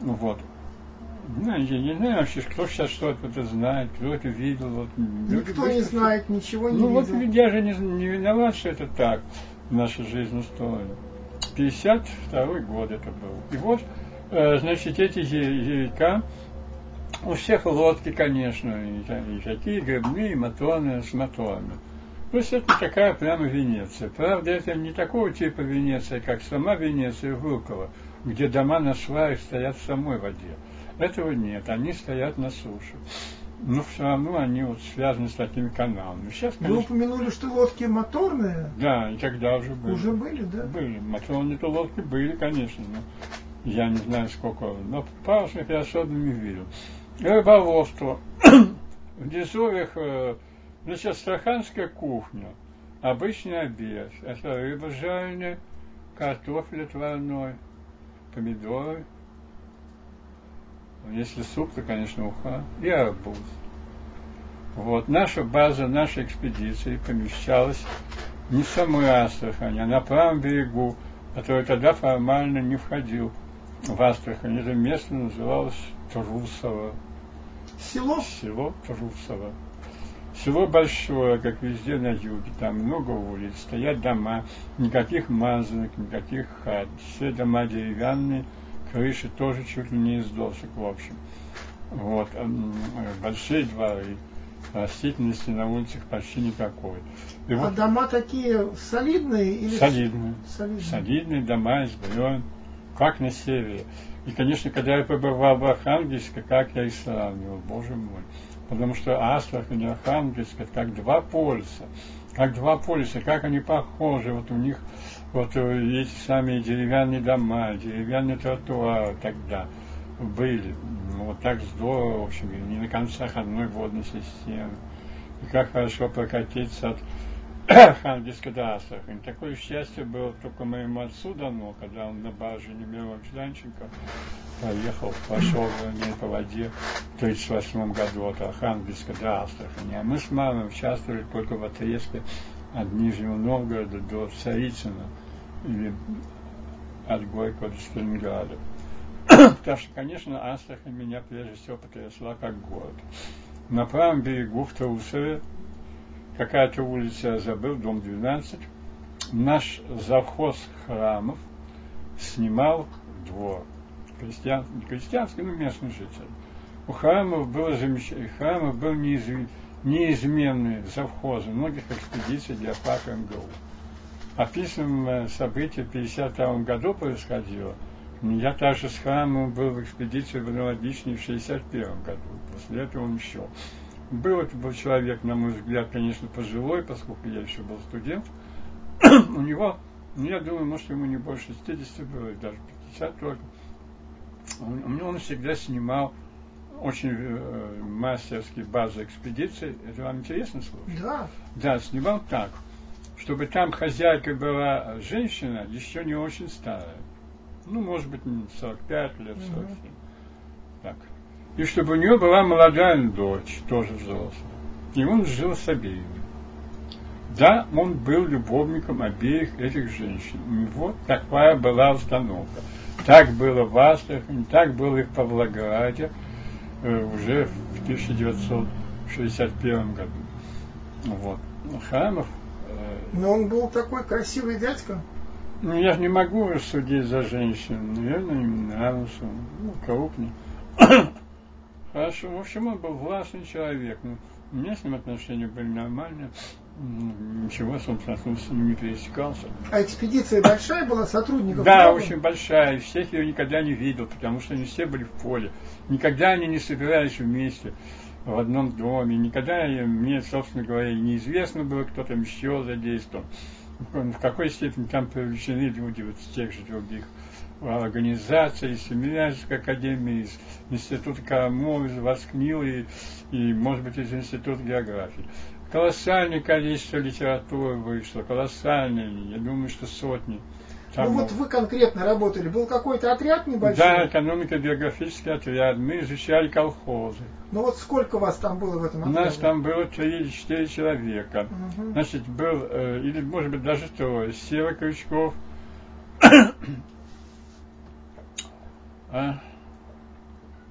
S2: Вот. Ну, я не знаю вообще, кто сейчас что-то это знает, кто это видел. Вот,
S1: Никто не знает, ничего не
S2: ну,
S1: видел.
S2: Ну вот я же не, не виноват, что это так наша жизнь устроена. 52 год это был. И вот, э, значит, эти языка, у всех лодки, конечно, и, и такие грибные, и с моторами. То есть это такая прямо Венеция. Правда, это не такого типа Венеция, как сама Венеция Вылкова, где дома на сваях стоят в самой воде. Этого нет, они стоят на суше но все равно они вот связаны с такими каналами. Сейчас,
S1: конечно, Вы упомянули, что лодки моторные?
S2: Да, и тогда уже были.
S1: Уже были, да?
S2: Были. Моторные-то лодки были, конечно, но я не знаю сколько. Но парусных я особенно не видел. Рыболовство. В Дезовьях, э, значит, астраханская кухня. Обычный обед. Это рыба жареная, картофель отварной, помидоры, если суп, то, конечно, уха и арбуз. Вот. Наша база, наша экспедиция помещалась не в самой Астрахани, а на правом берегу, который тогда формально не входил в Астрахань. Это место называлось Трусово.
S1: Село?
S2: Село Трусово. Село большое, как везде на юге, там много улиц, стоят дома, никаких мазанок, никаких хат, все дома деревянные, крыши тоже чуть ли не из досок, в общем. Вот, большие дворы, растительности на улицах почти никакой.
S1: И а вот, дома такие солидные или
S2: солидные, солидные? Солидные дома из бревен, как на севере. И, конечно, когда я побывал в Архангельске, как я их сравнивал, боже мой. Потому что Астрахань и Архангельск это как два полюса. Как два полюса, как они похожи. Вот у них вот э, эти самые деревянные дома, деревянные тротуары тогда были. Вот так здорово, в общем, не на концах одной водной системы. И как хорошо прокатиться от Архангельска до Астрахани. Такое счастье было только моему отцу дано, когда он на барже Немирова Жданченко поехал, пошел вернее, по воде в 1938 году от Архангельска до Астрахани. А мы с мамой участвовали только в отрезке от Нижнего Новгорода до Царицына или от Горького до Сталинграда. Потому что, конечно, Астрахань меня прежде всего потрясла как город. На правом берегу в Трусове какая-то улица, я забыл, дом 12, наш завхоз храмов снимал двор. Крестьян, крестьянский, ну, местный житель. У храмов было замечательно, храмов был неизв... неизменный завхозы многих экспедиций для МГУ. Описанное событие в 1952 году происходило. Я также с храмом был в экспедиции в аналогичной в 1961 году. После этого он еще. Был это был человек, на мой взгляд, конечно, пожилой, поскольку я еще был студент. У него, ну, я думаю, может, ему не больше 60 было, даже 50 только. Он, он всегда снимал очень э, мастерские базы экспедиции. Это вам интересно слушать?
S1: Да.
S2: Да, снимал так, чтобы там хозяйка была женщина, еще не очень старая. Ну, может быть, 45 лет, 47. Угу. Так. И чтобы у нее была молодая дочь, тоже взрослая. И он жил с обеими. Да, он был любовником обеих этих женщин. У него такая была установка. Так было в Астрахани, так было и в Павлограде э, уже в 1961 году. Вот. Храмов.
S1: Но он был такой красивый дядька.
S2: Ну, я же не могу судить за женщин. Наверное, им нравился. Ну, крупный. Хорошо. В общем, он был властный человек. Ну, у меня с ним отношения были нормальные ничего, собственно, с ним не пересекался.
S1: А экспедиция большая была, сотрудников?
S2: Да, много? очень большая. И всех ее никогда не видел, потому что они все были в поле. Никогда они не собирались вместе в одном доме. Никогда мне, собственно говоря, неизвестно было, кто там еще задействован. В какой степени там привлечены люди вот с тех же других организаций, из Семинарской академии, из Института Карамова, из Воскнил и, и, может быть, из Института географии колоссальное количество литературы вышло, колоссальное, я думаю, что сотни.
S1: Там, ну вот вы конкретно работали, был какой-то отряд небольшой?
S2: Да, экономико-биографический отряд, мы изучали колхозы.
S1: Ну вот сколько вас там было в этом
S2: отряде? У нас там было три или четыре человека. Угу. Значит, был, э, или может быть даже трое, Сева Крючков,
S1: а,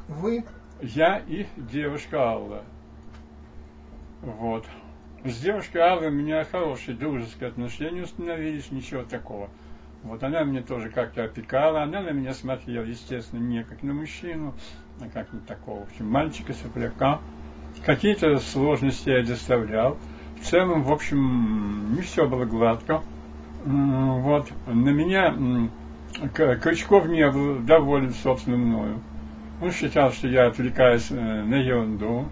S1: вы?
S2: Я и девушка Алла. Вот. С девушкой Авой у меня хорошие дружеские отношения установились, ничего такого. Вот она мне тоже как-то опекала, она на меня смотрела, естественно, не как на мужчину, а как на такого, в общем, мальчика сопляка. Какие-то сложности я доставлял. В целом, в общем, не все было гладко. Вот. На меня Крючков не был доволен, собственно, мною. Он считал, что я отвлекаюсь э, на ерунду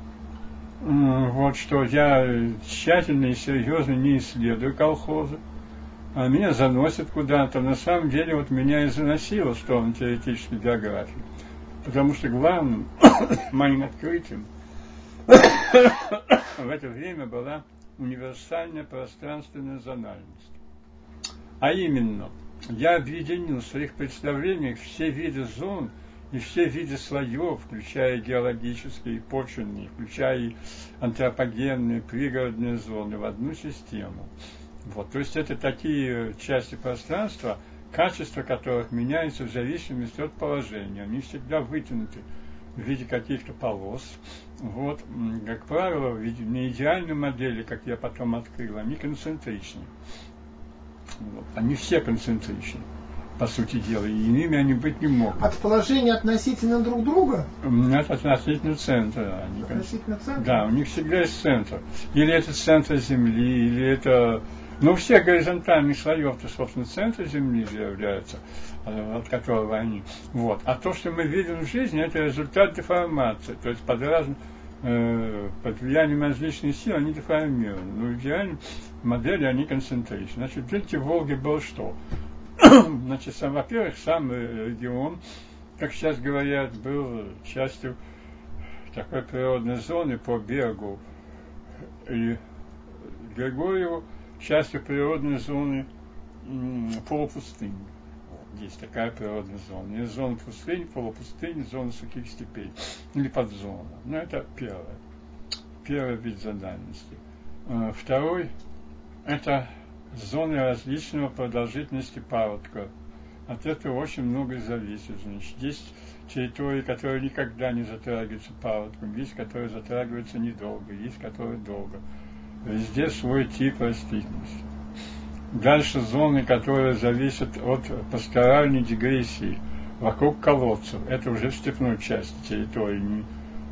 S2: вот что я тщательно и серьезно не исследую колхозы, а меня заносят куда-то. На самом деле вот меня и заносило в сторону теоретической географии. Потому что главным моим открытием в это время была универсальная пространственная зональность. А именно, я объединил в своих представлениях все виды зон – и все виды слоев, включая геологические и почвенные, включая антропогенные, пригородные зоны, в одну систему. Вот, то есть это такие части пространства, качество которых меняется в зависимости от положения. Они всегда вытянуты в виде каких-то полос. Вот, как правило, в виде не идеальной модели, как я потом открыл, они концентричны. Вот, они все концентричны по сути дела, и иными они быть не могут.
S1: От положения относительно друг друга?
S2: Нет, относительно центра.
S1: Они, относительно центра?
S2: Да, у них всегда есть центр. Или это центр Земли, или это... Ну, все горизонтальные слоев-то, собственно, центр Земли являются, э, от которого они. Вот. А то, что мы видим в жизни, это результат деформации. То есть под разным э, под влиянием различных сил они деформированы. Но в идеальной модели они концентричны. Значит, видите, в Волге был что? Значит, сам, во-первых, сам регион, как сейчас говорят, был частью такой природной зоны по берегу и Григорьеву, частью природной зоны полупустыни. Есть такая природная зона. Есть зона пустыни, полупустыни, зона сухих степей. Или подзона. Ну, это первое. Первый вид задальности. А, второй это зоны различного продолжительности паводка. От этого очень многое зависит. Значит, есть территории, которые никогда не затрагиваются паводком, есть, которые затрагиваются недолго, есть, которые долго. Везде свой тип растительности. Дальше зоны, которые зависят от пасторальной дегрессии вокруг колодцев. Это уже в степной части территории, не,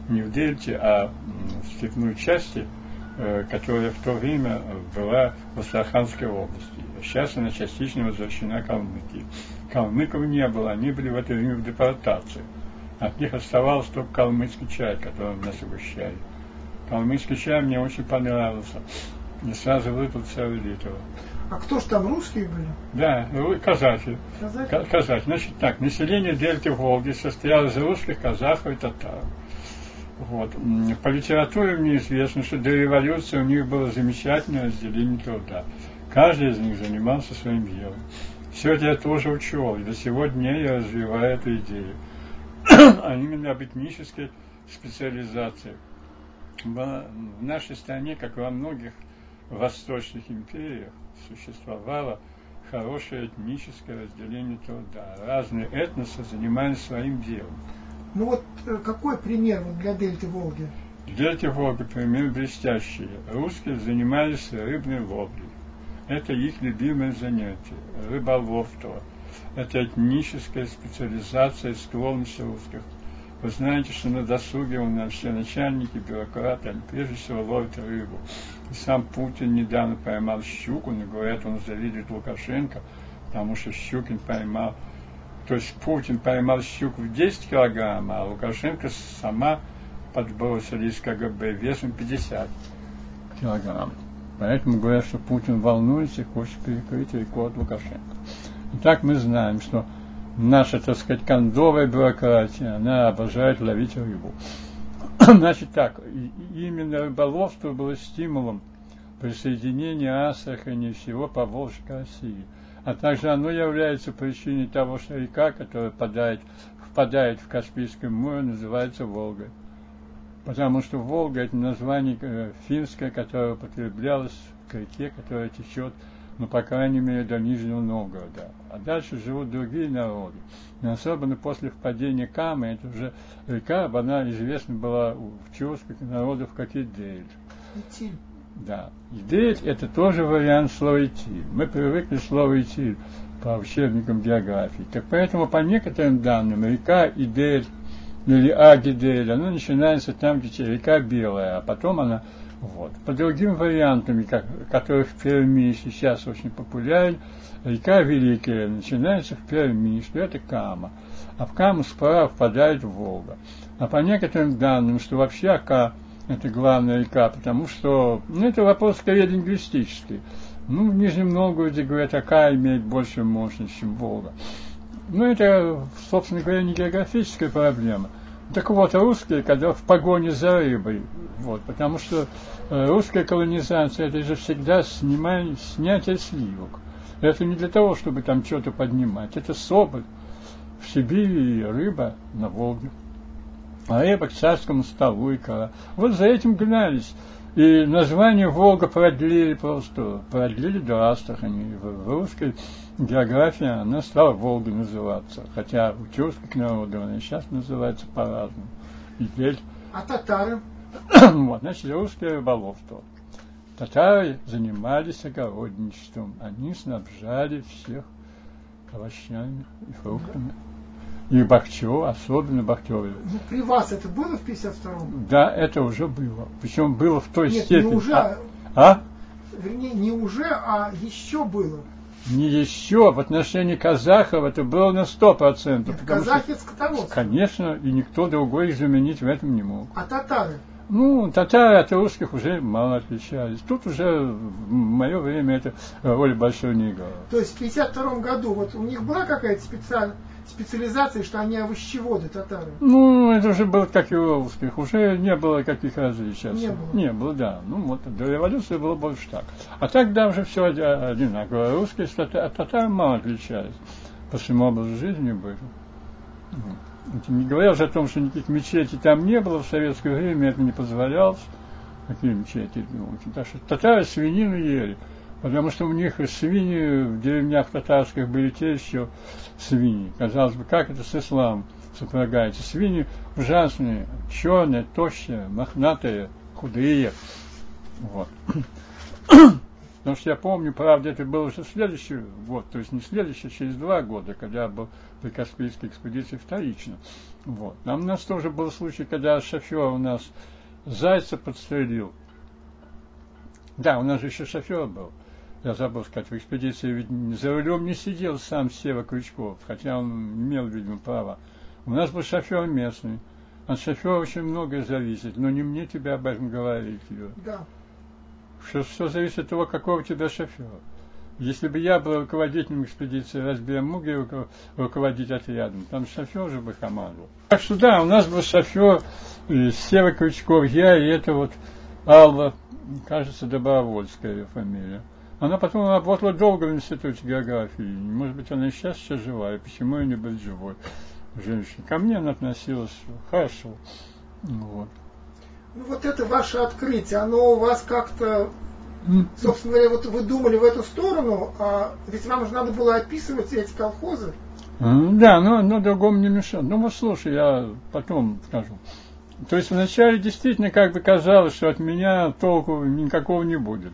S2: не в дельте, а в степной части, э, которая в то время была в Астраханской области. Сейчас она частично возвращена Калмыкии. Калмыков не было, они были в это время в депортации. От них оставался только калмыцкий чай, который нас угощали. Калмыцкий чай мне очень понравился. И сразу выпил целый литр.
S1: А кто ж там русские были?
S2: Да, ну, казахи.
S1: Казахи?
S2: казахи. Значит так, население дельты Волги состояло из русских, казахов и татар. Вот. По литературе мне известно, что до революции у них было замечательное разделение труда. Каждый из них занимался своим делом. Все это я тоже учел, и до сегодня я развиваю эту идею. а именно об этнической специализации. В нашей стране, как во многих восточных империях, существовало хорошее этническое разделение труда. Разные этносы занимались своим делом.
S1: Ну вот э, какой пример вот для Дельты Волги?
S2: Дельты Волги пример блестящий. Русские занимались рыбной ловлей. Это их любимое занятие. Рыболовство. Это этническая специализация склонности русских. Вы знаете, что на досуге у нас все начальники, бюрократы, они прежде всего ловят рыбу. И сам Путин недавно поймал щуку, но говорят, он завидует Лукашенко, потому что Щукин поймал, то есть Путин поймал щуку в 10 килограмм, а Лукашенко сама подбросили из КГБ весом 50 килограмм. Поэтому говорят, что Путин волнуется и хочет перекрыть рекорд Лукашенко. Итак, мы знаем, что наша, так сказать, кондовая бюрократия, она обожает ловить рыбу. Значит так, именно рыболовство было стимулом присоединения Астрахани и всего Поволжья к России. А также оно является причиной того, что река, которая впадает, впадает в Каспийское море, называется Волгой потому что Волга это название э, финское, которое употреблялось к реке, которая течет, ну, по крайней мере, до Нижнего Новгорода. А дальше живут другие народы. И особенно после впадения Камы, это уже река, она известна была в тюркских народов как Идель.
S1: Итиль.
S2: Да. Идель это тоже вариант слова Итиль. Мы привыкли к слову Итиль по учебникам географии. Так поэтому по некоторым данным река Идель или Агидель, она начинается там, где река Белая, а потом она вот. По другим вариантам, как, которые в Перми сейчас очень популярен, река Великая начинается в Перми, что это Кама. А в Каму справа впадает Волга. А по некоторым данным, что вообще Ака это главная река, потому что, ну, это вопрос скорее лингвистический. Ну, в Нижнем Новгороде, говорят, Ака имеет большую мощность, чем Волга. Ну, это, собственно говоря, не географическая проблема. Так вот, русские, когда в погоне за рыбой, вот, потому что э, русская колонизация, это же всегда снимание, снятие сливок. Это не для того, чтобы там что-то поднимать. Это соболь в Сибири рыба на Волге. А рыба к царскому столу и кора. Вот за этим гнались. И название Волга продлили просто, продлили до Астрахани. В русской географии она стала Волгой называться. Хотя у тюркских народов она сейчас называется по-разному. И теперь...
S1: А татары?
S2: вот, значит, русское рыболовство. Татары занимались огородничеством. Они снабжали всех овощами и фруктами. И Бахчо, особенно Бахчеве.
S1: Ну, при вас это было в 52-м?
S2: Да, это уже было. Причем было в той
S1: Нет,
S2: степени.
S1: не уже,
S2: а? а?
S1: Вернее, не уже, а еще было.
S2: Не еще, в отношении казахов это было на сто процентов.
S1: Казахи скотоводцы.
S2: Конечно, и никто другой их заменить в этом не мог.
S1: А татары?
S2: Ну, татары от русских уже мало отличались. Тут уже в мое время это роли большой не играла.
S1: То есть в 52 году вот у них была какая-то специальная специализации, что они овощеводы, татары?
S2: Ну, это уже было как и у русских, уже не было каких различий.
S1: Не было?
S2: Не было, да. Ну, вот до революции было больше так. А тогда уже все одинаково. Русские с татар, татары мало отличались. По своему образу жизни были. Не говоря уже о том, что никаких мечетей там не было в советское время, это не позволялось. Какие мечети? Ну, так что татары свинину ели. Потому что у них свиньи в деревнях татарских были те еще свиньи. Казалось бы, как это с исламом сопрягается? Свиньи ужасные, черные, тощие, мохнатые, худые. Вот. Потому что я помню, правда, это был уже следующий год, то есть не следующий, а через два года, когда я был при Каспийской экспедиции вторично. Вот. А у нас тоже был случай, когда шофер у нас зайца подстрелил. Да, у нас же еще шофер был. Я забыл сказать, в экспедиции ведь за рулем не сидел сам Сева Крючков, хотя он имел, видимо, право. У нас был шофер местный. От шофера очень многое зависит, но не мне тебе об этом говорить.
S1: Да.
S2: Что все зависит от того, какого у тебя шофера. Если бы я был руководителем экспедиции, разве я мог руководить отрядом? Там шофер же бы командовал. Так что да, у нас был шофер Сева Крючков, я и это вот Алла, кажется, Добровольская ее фамилия. Она потом работала долго в институте географии. Может быть, она и сейчас жива, и почему ее не быть живой женщиной. Ко мне она относилась хорошо. Вот.
S1: Ну вот это ваше открытие, оно у вас как-то, собственно говоря, вот вы думали в эту сторону, а ведь вам же надо было описывать эти колхозы.
S2: Да, но, но другому не мешало. Ну вот слушай, я потом скажу. То есть вначале действительно как бы казалось, что от меня толку никакого не будет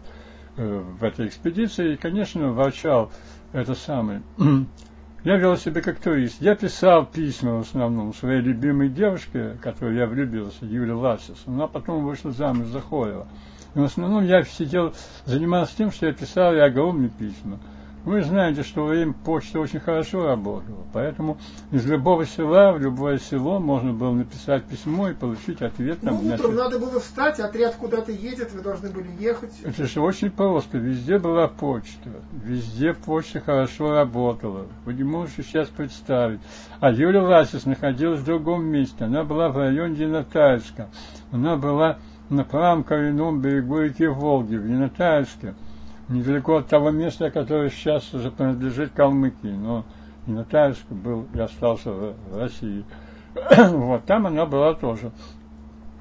S2: в этой экспедиции. И, конечно, ворчал это самое. Я вел себя как турист. Я писал письма в основном своей любимой девушке, которой я влюбился, Юле Ласис. Она потом вышла замуж за Хоева. И в основном я сидел, занимался тем, что я писал ей огромные письма. Вы знаете, что во время почта очень хорошо работала, поэтому из любого села в любое село можно было написать письмо и получить ответ.
S1: Там, ну, утром надо было встать, отряд куда-то едет, вы должны были ехать.
S2: Это же очень просто, везде была почта, везде почта хорошо работала. Вы не можете сейчас представить. А Юля Ласис находилась в другом месте, она была в районе Динатайска, она была на правом коренном берегу реки Волги, в Динатайске недалеко от того места, которое сейчас уже принадлежит Калмыкии, но Нотарск был и остался в России. вот, там она была тоже.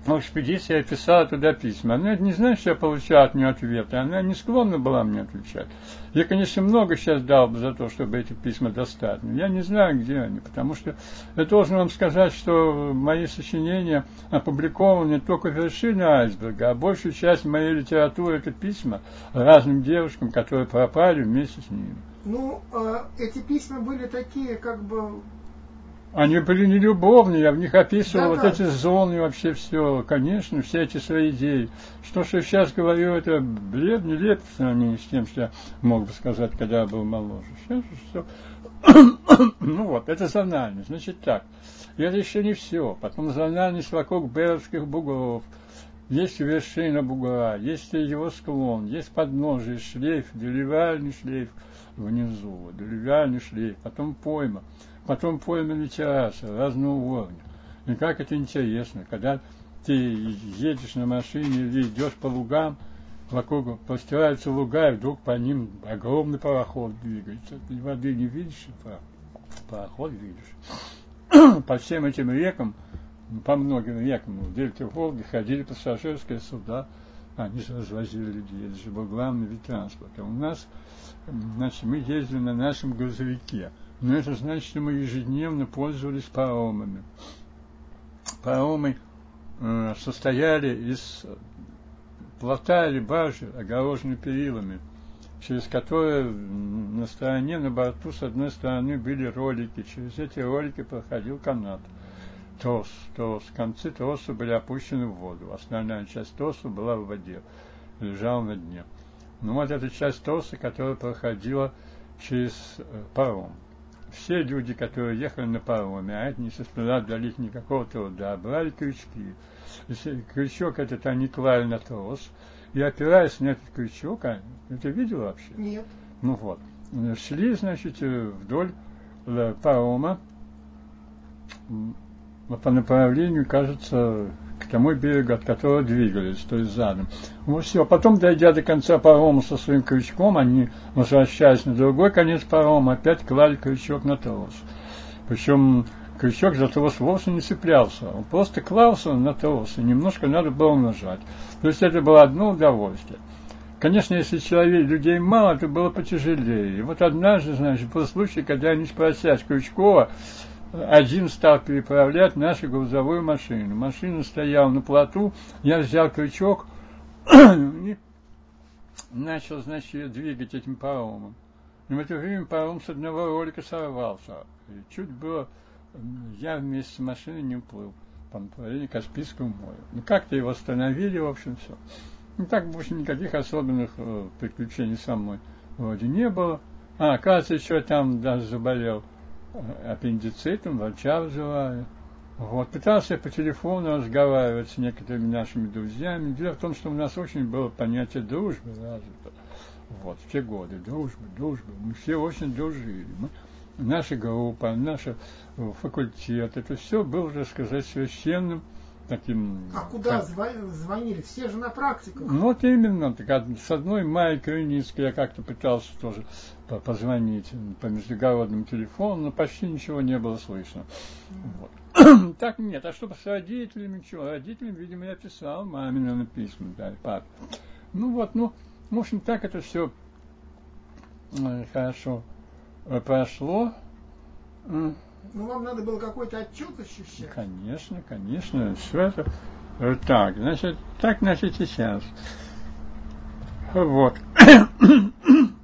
S2: В экспедиции я писала туда письма. Она не знает, что я получал от нее ответы. Она не склонна была мне отвечать. Я, конечно, много сейчас дал бы за то, чтобы эти письма достать. Но я не знаю, где они. Потому что я должен вам сказать, что мои сочинения опубликованы только в вершине айсберга, а большую часть моей литературы это письма разным девушкам, которые пропали вместе с ними.
S1: Ну, э, эти письма были такие, как бы
S2: они были не любовные, я в них описывал да, вот эти зоны вообще все, конечно, все эти свои идеи. Что что сейчас говорю, это бред, нелеп в сравнении с тем, что я мог бы сказать, когда я был моложе. Сейчас все. ну вот, это зональность. Значит так, и это еще не все. Потом зональность вокруг Беровских бугров. Есть вершина бугра, есть его склон, есть подножие, шлейф, деревянный шлейф внизу, деревянный шлейф, потом пойма потом пойманы террасы разного уровня. И как это интересно, когда ты едешь на машине или идешь по лугам, вокруг простираются луга, и вдруг по ним огромный пароход двигается. Ты воды не видишь, а пароход видишь. по всем этим рекам, по многим рекам, в дельте Волги ходили пассажирские суда, они же развозили людей, это же был главный вид транспорта. У нас, значит, мы ездили на нашем грузовике – но это значит, что мы ежедневно пользовались паромами. Паромы э, состояли из плота или баржи, огороженной перилами, через которые на стороне, на борту, с одной стороны были ролики. Через эти ролики проходил канат. Трос, трос. Концы троса были опущены в воду. Основная часть троса была в воде, лежала на дне. Ну вот эта часть троса, которая проходила через э, паром все люди, которые ехали на пароме, а это не составляло для них никакого труда, брали крючки. Крючок этот они клали на трос, и опираясь на этот крючок, а, это видел вообще?
S1: Нет.
S2: Ну вот. Шли, значит, вдоль э, парома по направлению, кажется, к тому берегу, от которого двигались, то есть задом. Вот все. Потом, дойдя до конца парома со своим крючком, они, возвращаясь на другой конец парома, опять клали крючок на трос. Причем крючок за трос вовсе не цеплялся, он просто клался на трос, и немножко надо было нажать. То есть это было одно удовольствие. Конечно, если человек, людей мало, то было потяжелее. И вот однажды, значит, был случай, когда они спросят Крючкова, один стал переправлять нашу грузовую машину. Машина стояла на плоту, я взял крючок и начал, значит, ее двигать этим паромом. И в это время паром с одного ролика сорвался. И чуть было, я вместе с машиной не уплыл по направлению Каспийского моря. Ну, как-то его остановили, в общем, все. Ну, так больше никаких особенных э, приключений со мной вроде не было. А, оказывается, еще там даже заболел аппендицитом, врача вызываю. Вот, пытался по телефону разговаривать с некоторыми нашими друзьями. Дело в том, что у нас очень было понятие дружбы развито. Вот, в те годы, дружба, дружба. Мы все очень дружили. Мы, наша группа, наш э, факультет, это все было, так сказать, священным таким...
S1: А куда как... звонили? Все же на практиках.
S2: Ну, вот именно. Так, с одной Майей Крыницкой я как-то пытался тоже позвонить по междугородному телефону, но почти ничего не было слышно. Вот. так нет. А чтобы с родителями, ничего. Родителям, видимо, я писал маме, наверное, письма, да, папе. Ну вот, ну, в общем, так это все э, хорошо э, прошло.
S1: Ну, вам надо было какой-то отчет ощущать.
S2: Конечно, конечно. Все это э, так. Значит, так, значит, сейчас. Вот.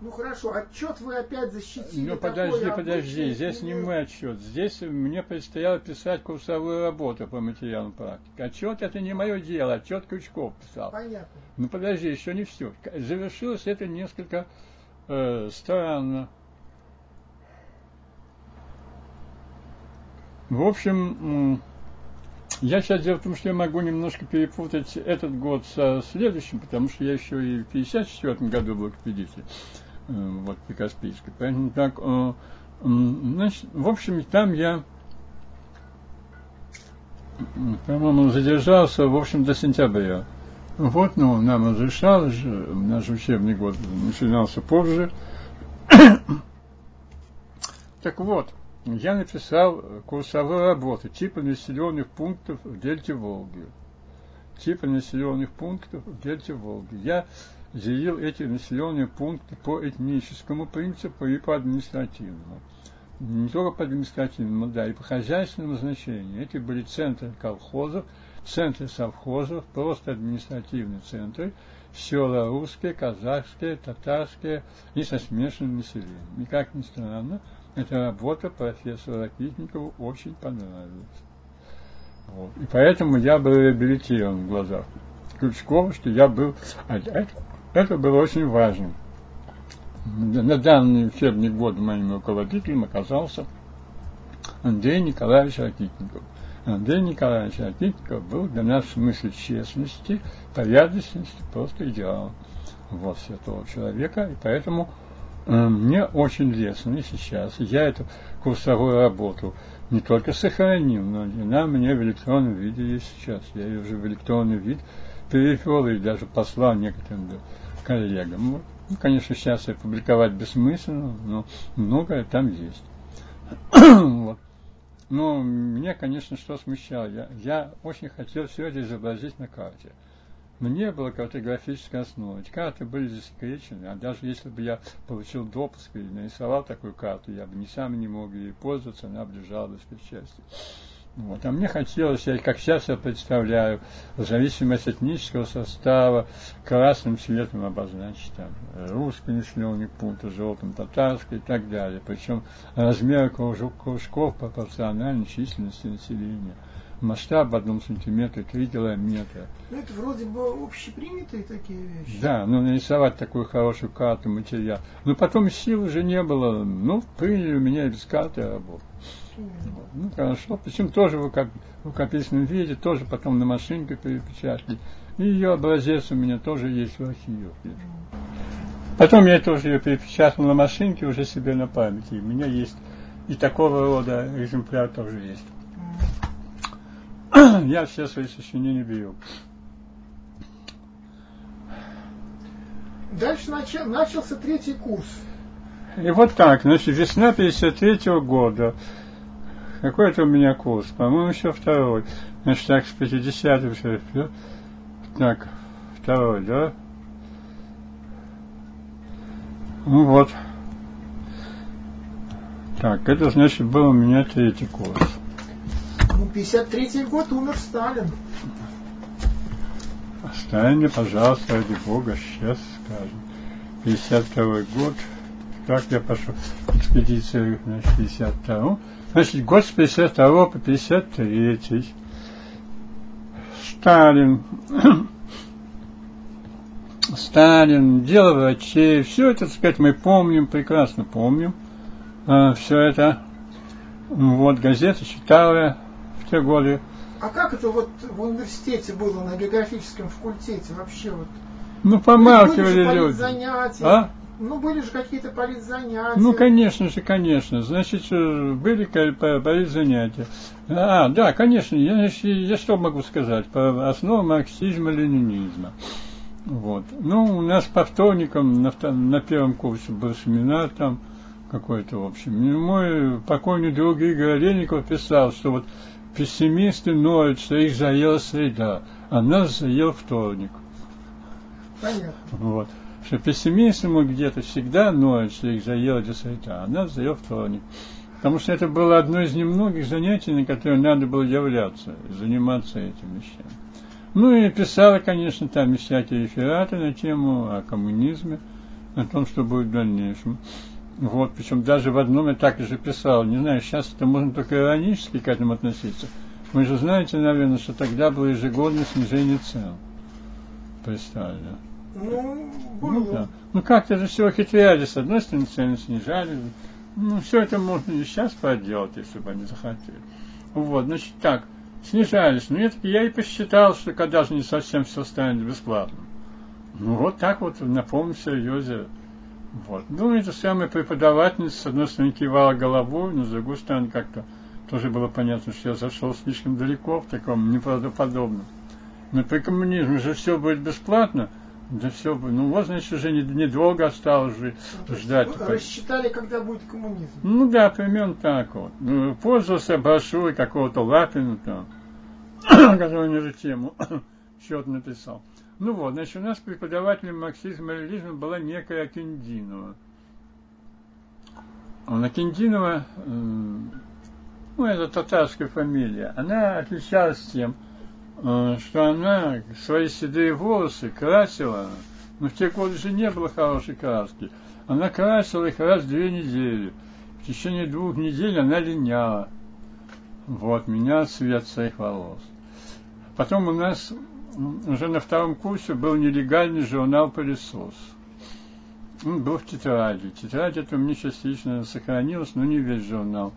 S1: Ну хорошо, отчет вы опять защитили.
S2: Ну подожди, подожди, здесь не мой отчет. Здесь мне предстояло писать курсовую работу по материалам практики. Отчет это не мое дело, отчет Крючков писал.
S1: Понятно.
S2: Ну подожди, еще не все. Завершилось это несколько э, странно. В общем, я сейчас дело в том, что я могу немножко перепутать этот год со следующим, потому что я еще и в 54 году был экспедиции, вот, по Каспийской. Поэтому так, э, значит, в общем, там я, по-моему, задержался, в общем, до сентября. Вот, ну, нам разрешалось наш учебный год начинался позже. так вот, я написал курсовую работу типа населенных пунктов в дельте Волги. Типа населенных пунктов в дельте Волги. Я делил эти населенные пункты по этническому принципу и по административному. Не только по административному, да, и по хозяйственному значению. Эти были центры колхозов, центры совхозов, просто административные центры, села русские, казахские, татарские и со смешанным населением. И как ни странно, эта работа профессора Ракитникову очень понравилась. Вот. И поэтому я был реабилитирован в глазах Крючкова, что я был... Это, было очень важно. На данный учебный год моим руководителем оказался Андрей Николаевич Ракитников. Андрей Николаевич Ракитников был для нас в смысле честности, порядочности просто идеал вот святого человека, и поэтому Э, мне очень лестно и сейчас. Я эту курсовую работу не только сохранил, но она мне в электронном виде есть сейчас. Я ее уже в электронный вид перевел и даже послал некоторым коллегам. Ну, конечно, сейчас я публиковать бессмысленно, но многое там есть. вот. Но меня, конечно, что смущало. Я, я очень хотел все это изобразить на карте но не было картографической основы. Эти карты были засекречены, а даже если бы я получил допуск и нарисовал такую карту, я бы ни сам не мог ей пользоваться, она бы лежала в части. Вот. А мне хотелось, я, как сейчас я представляю, в зависимости от этнического состава, красным цветом обозначить там русский населенный пункт, желтым татарский и так далее. Причем размер кружков пропорциональны численности населения масштаб в одном сантиметре, три километра.
S1: Ну, это вроде бы общепринятые такие вещи.
S2: Да, ну нарисовать такую хорошую карту, материал. Но потом сил уже не было. Ну, приняли у меня без карты работу. Ну, хорошо. Причем тоже в, в рукописном виде, тоже потом на машинке перепечатали. И ее образец у меня тоже есть в архиве. Потом я тоже ее перепечатал на машинке уже себе на памяти. У меня есть и такого рода экземпляр тоже есть. я все свои сочинения беру.
S1: Дальше начал, начался третий курс.
S2: И вот так, значит, весна 53 -го года. Какой это у меня курс? По-моему, еще второй. Значит, так, с 50 все. Так, 52 да? Ну вот. Так, это значит был у меня третий курс.
S1: Ну, 53-й год умер Сталин.
S2: Сталин, пожалуйста, ради Бога, сейчас скажем. 52 год. Как я пошел экспедицию, значит, 52 Значит, год с 52 по 53 Сталин. Сталин, дело врачей, все это, так сказать, мы помним, прекрасно помним. А, все это, вот, газеты читал я в те годы.
S1: А как это вот в университете было, на географическом факультете вообще вот?
S2: Ну, помалкивали люди.
S1: Занятия. А? Ну, были же какие-то политзанятия.
S2: Ну, конечно же, конечно. Значит, э, были политзанятия. А, да, конечно. Я, я что могу сказать? По основам марксизма-ленинизма. Вот. Ну, у нас по вторникам на, на первом курсе был семинар там какой-то, в общем. И мой покойный друг Игорь Олейников писал, что вот пессимисты ноют, что их заела среда, а нас заел вторник.
S1: Понятно.
S2: Вот. Что пессимисты мы где-то всегда ноют, что их заела среда, а нас заел вторник. Потому что это было одно из немногих занятий, на которые надо было являться, заниматься этим вещами. Ну и писала, конечно, там и всякие рефераты на тему о коммунизме, о том, что будет в дальнейшем. Вот, причем даже в одном я так же писал. Не знаю, сейчас это можно только иронически к этому относиться. Вы же знаете, наверное, что тогда было ежегодное снижение цен. Представили?
S1: Ну, было.
S2: Ну, да. ну как-то же все хитряли. С одной стороны, цены снижали. Ну, все это можно и сейчас проделать, если бы они захотели. Вот, значит, так снижались. Но это я и посчитал, что когда же не совсем все станет бесплатным. Ну вот так вот на полном серьезе. Вот. Ну, это самая преподавательница, с одной стороны, кивала головой, но с другой стороны, как-то тоже было понятно, что я зашел слишком далеко в таком неправдоподобном. Но при коммунизме же все будет бесплатно, да все. Ну, вот, значит, уже недолго осталось же ну, ждать.
S1: Вы рассчитали, когда будет коммунизм?
S2: Ну да, примерно так вот. Ну, пользовался брошюрой какого-то Лапина там, который мне же тему счет написал. Ну вот, значит, у нас преподавателем марксизма и ленинизма была некая Акиндинова. Акиндинова, ну, это татарская фамилия, она отличалась тем, э, что она свои седые волосы красила, но в те годы же не было хорошей краски, она красила их раз в две недели. В течение двух недель она линяла. Вот, менял цвет своих волос. Потом у нас уже на втором курсе был нелегальный журнал «Пылесос». Он был в тетради. Тетрадь это у меня частично сохранилась, но не весь журнал.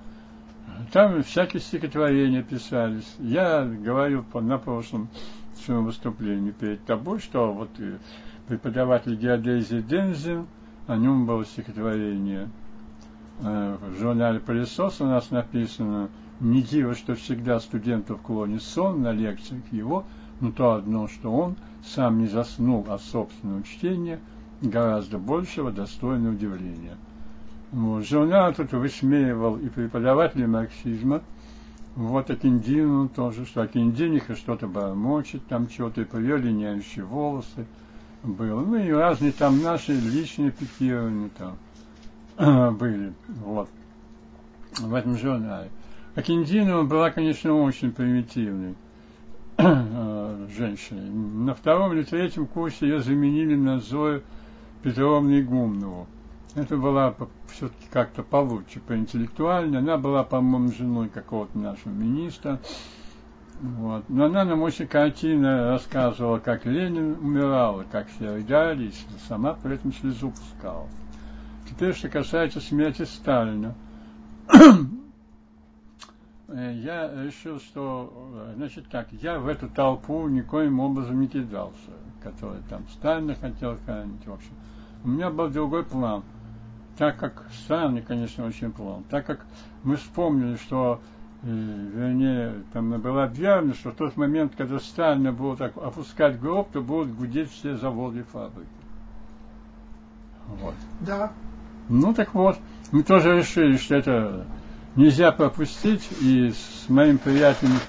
S2: Там всякие стихотворения писались. Я говорил на прошлом своем выступлении перед тобой, что вот преподаватель геодезии Дензин, о нем было стихотворение. Э, в журнале «Пылесос» у нас написано «Не диво, что всегда студентов клонит сон на лекциях его, но то одно, что он сам не заснул от собственного чтения, гораздо большего достойно удивления. Вот. Журнал тут высмеивал и преподавателей марксизма, вот Акиндину тоже, что Акиндиниха что-то бормочет, там что-то и повели няющие волосы было. Ну и разные там наши личные пикирования там были. Вот. В этом журнале. Акиндинова была, конечно, очень примитивной. Э, женщиной. На втором или третьем курсе ее заменили на Зою Петровну Игумнову. Это была все-таки как-то получше, поинтеллектуальнее. Она была, по-моему, женой какого-то нашего министра. Вот. Но она нам очень картинно рассказывала, как Ленин умирал, как все рыдали, сама при этом слезу пускала. Теперь, что касается смерти Сталина. Э, я решил, что, э, значит так, я в эту толпу никоим образом не кидался, который там Сталина хотел хранить, в общем. У меня был другой план. Так как странный, конечно, очень план, так как мы вспомнили, что э, вернее, там было объявлено, что в тот момент, когда Сталина будут опускать гроб, то будут гудеть все заводы и фабрики. Вот.
S1: Да.
S2: Ну так вот, мы тоже решили, что это нельзя пропустить. И с моим приятелем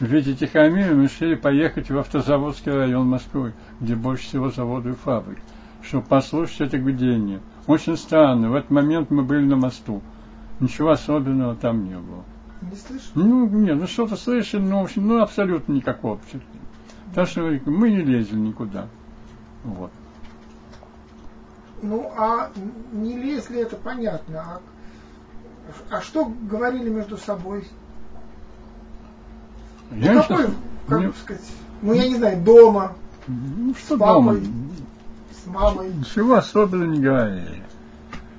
S2: в виде Тихомира мы решили поехать в автозаводский район Москвы, где больше всего заводов и фабрик, чтобы послушать это гудение. Очень странно. В этот момент мы были на мосту. Ничего особенного там не было.
S1: Не слышно?
S2: Ну, нет, ну что-то слышали, но, в общем, ну, абсолютно никакого впечатления. Так что мы не лезли никуда. Вот.
S1: Ну, а не лезли, это понятно. А, а что говорили между собой?
S2: Я
S1: ну, какой,
S2: знаю.
S1: как
S2: Мне-
S1: сказать, ну, я не знаю, дома,
S2: Ну, что
S1: с мамой,
S2: дома?
S1: С мамой.
S2: Ничего особенного не говорили.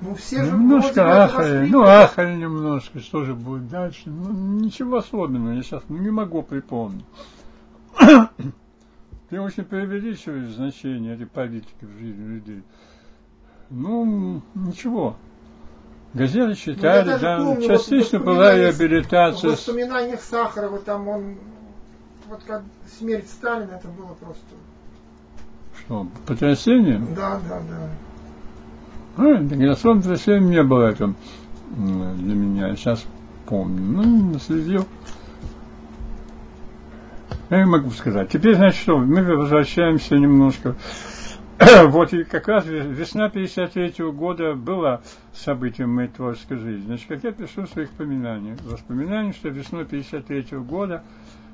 S1: Ну, все же
S2: Немножко ахали, ну ахали немножко, что же будет дальше. Ну, ничего особенного, я сейчас не могу припомнить. Ты очень преувеличиваешь значение этой политики в жизни людей. Ну, ничего. Газеты
S1: Ну,
S2: читали,
S1: даже
S2: да,
S1: помню, вот
S2: частично
S1: в
S2: была
S1: В
S2: реабилитация. с-
S1: воспоминаниях Сахарова там он, вот как смерть Сталина, это было просто,
S2: Что, потрясение?
S1: да, да, да.
S2: А, так особо потрясения не было это для меня, я сейчас помню. Ну, наследил. Я не могу сказать. Теперь, значит, что, мы возвращаемся немножко. вот и как раз весна 53 года была событием моей творческой жизни. Значит, как я пишу в своих воспоминаниях. Воспоминания, что весной 53 года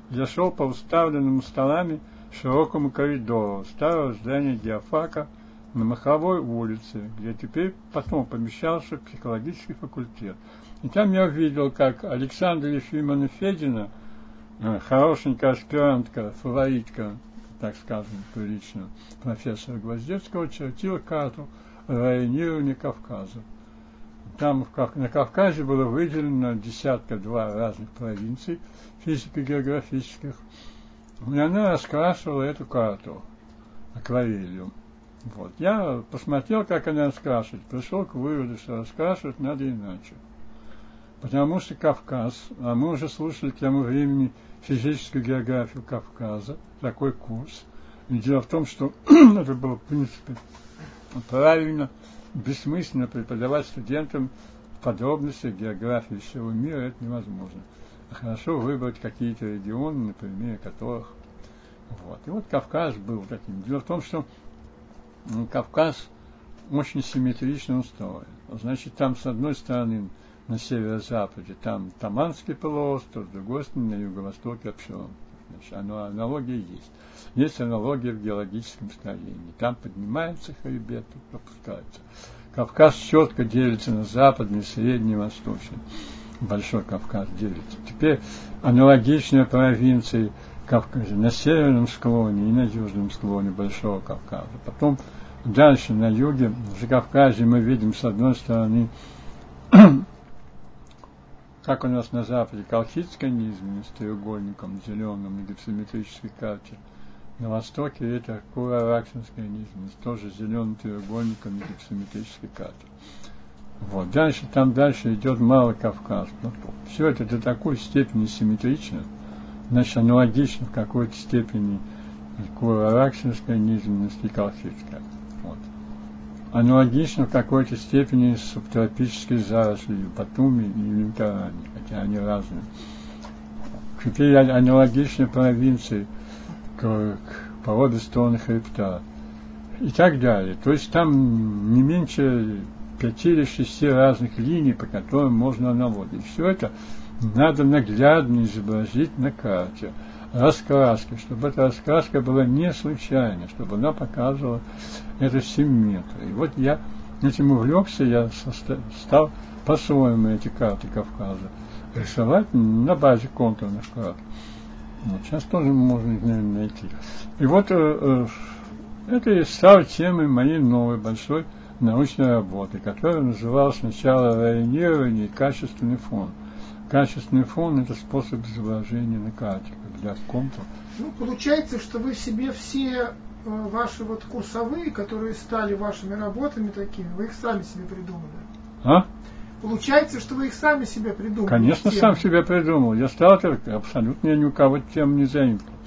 S2: я шел по уставленному столами широкому коридору старого здания диафака на Маховой улице, где теперь потом помещался психологический факультет. И там я увидел, как Александра Ефимовна Федина, э, хорошенькая аспирантка, фаворитка, так скажем, прилично, профессора Гвоздецкого, чертила карту районирования Кавказа. Там на Кавказе было выделено десятка-два разных провинций физико-географических. И она раскрашивала эту карту акварелью. Вот. Я посмотрел, как она раскрашивает, пришел к выводу, что раскрашивать надо иначе. Потому что Кавказ, а мы уже слушали к тому времени физическую географию Кавказа, такой курс. И дело в том, что это было, в принципе, правильно, бессмысленно преподавать студентам подробности географии всего мира, это невозможно. Хорошо выбрать какие-то регионы, на которых. Вот. И вот Кавказ был таким. Дело в том, что Кавказ очень симметрично устроен. Значит, там с одной стороны на северо-западе там Таманский полуостров, с другой стороны на юго-востоке Апшерон. Значит, оно, аналогия есть. Есть аналогия в геологическом строении. Там поднимается хребет, тут опускается. Кавказ четко делится на западный, средний, восточный. Большой Кавказ делится. Теперь аналогичные провинции Кавказа на северном склоне и на южном склоне Большого Кавказа. Потом дальше на юге, в Закавказье мы видим с одной стороны как у нас на Западе, колхидская низменность с треугольником зеленым на гипсометрической карте. На Востоке это Кура-Раксинская низменность, тоже зеленым треугольником на гипсометрической карте. Вот. Дальше, там дальше идет Малый Кавказ. Все это до такой степени симметрично, значит, аналогично в какой-то степени Кура-Раксинская низменность и колхидская. Вот аналогично в какой-то степени с субтропической зарослью Батуми и Лимтарани, хотя они разные. Теперь а- аналогичны провинции к, к по обе стороны хребта и так далее. То есть там не меньше пяти или шести разных линий, по которым можно наводить. Все это надо наглядно изобразить на карте раскраской, чтобы эта раскраска была не случайной, чтобы она показывала эту симметрию. И вот я этим увлекся, я стал по-своему эти карты Кавказа рисовать на базе контурных карт. Вот, сейчас тоже можно их, наверное, найти. И вот э, э, это и стало темой моей новой большой научной работы, которая называлась сначала районирование и качественный фон. Качественный фон – это способ изображения на карте, когда контур.
S1: Ну, получается, что вы себе все э, ваши вот курсовые, которые стали вашими работами такими, вы их сами себе придумали.
S2: А?
S1: Получается, что вы их сами себе придумали.
S2: Конечно,
S1: темы.
S2: сам себя придумал. Я стал абсолютно я ни у кого тем не заимствовал.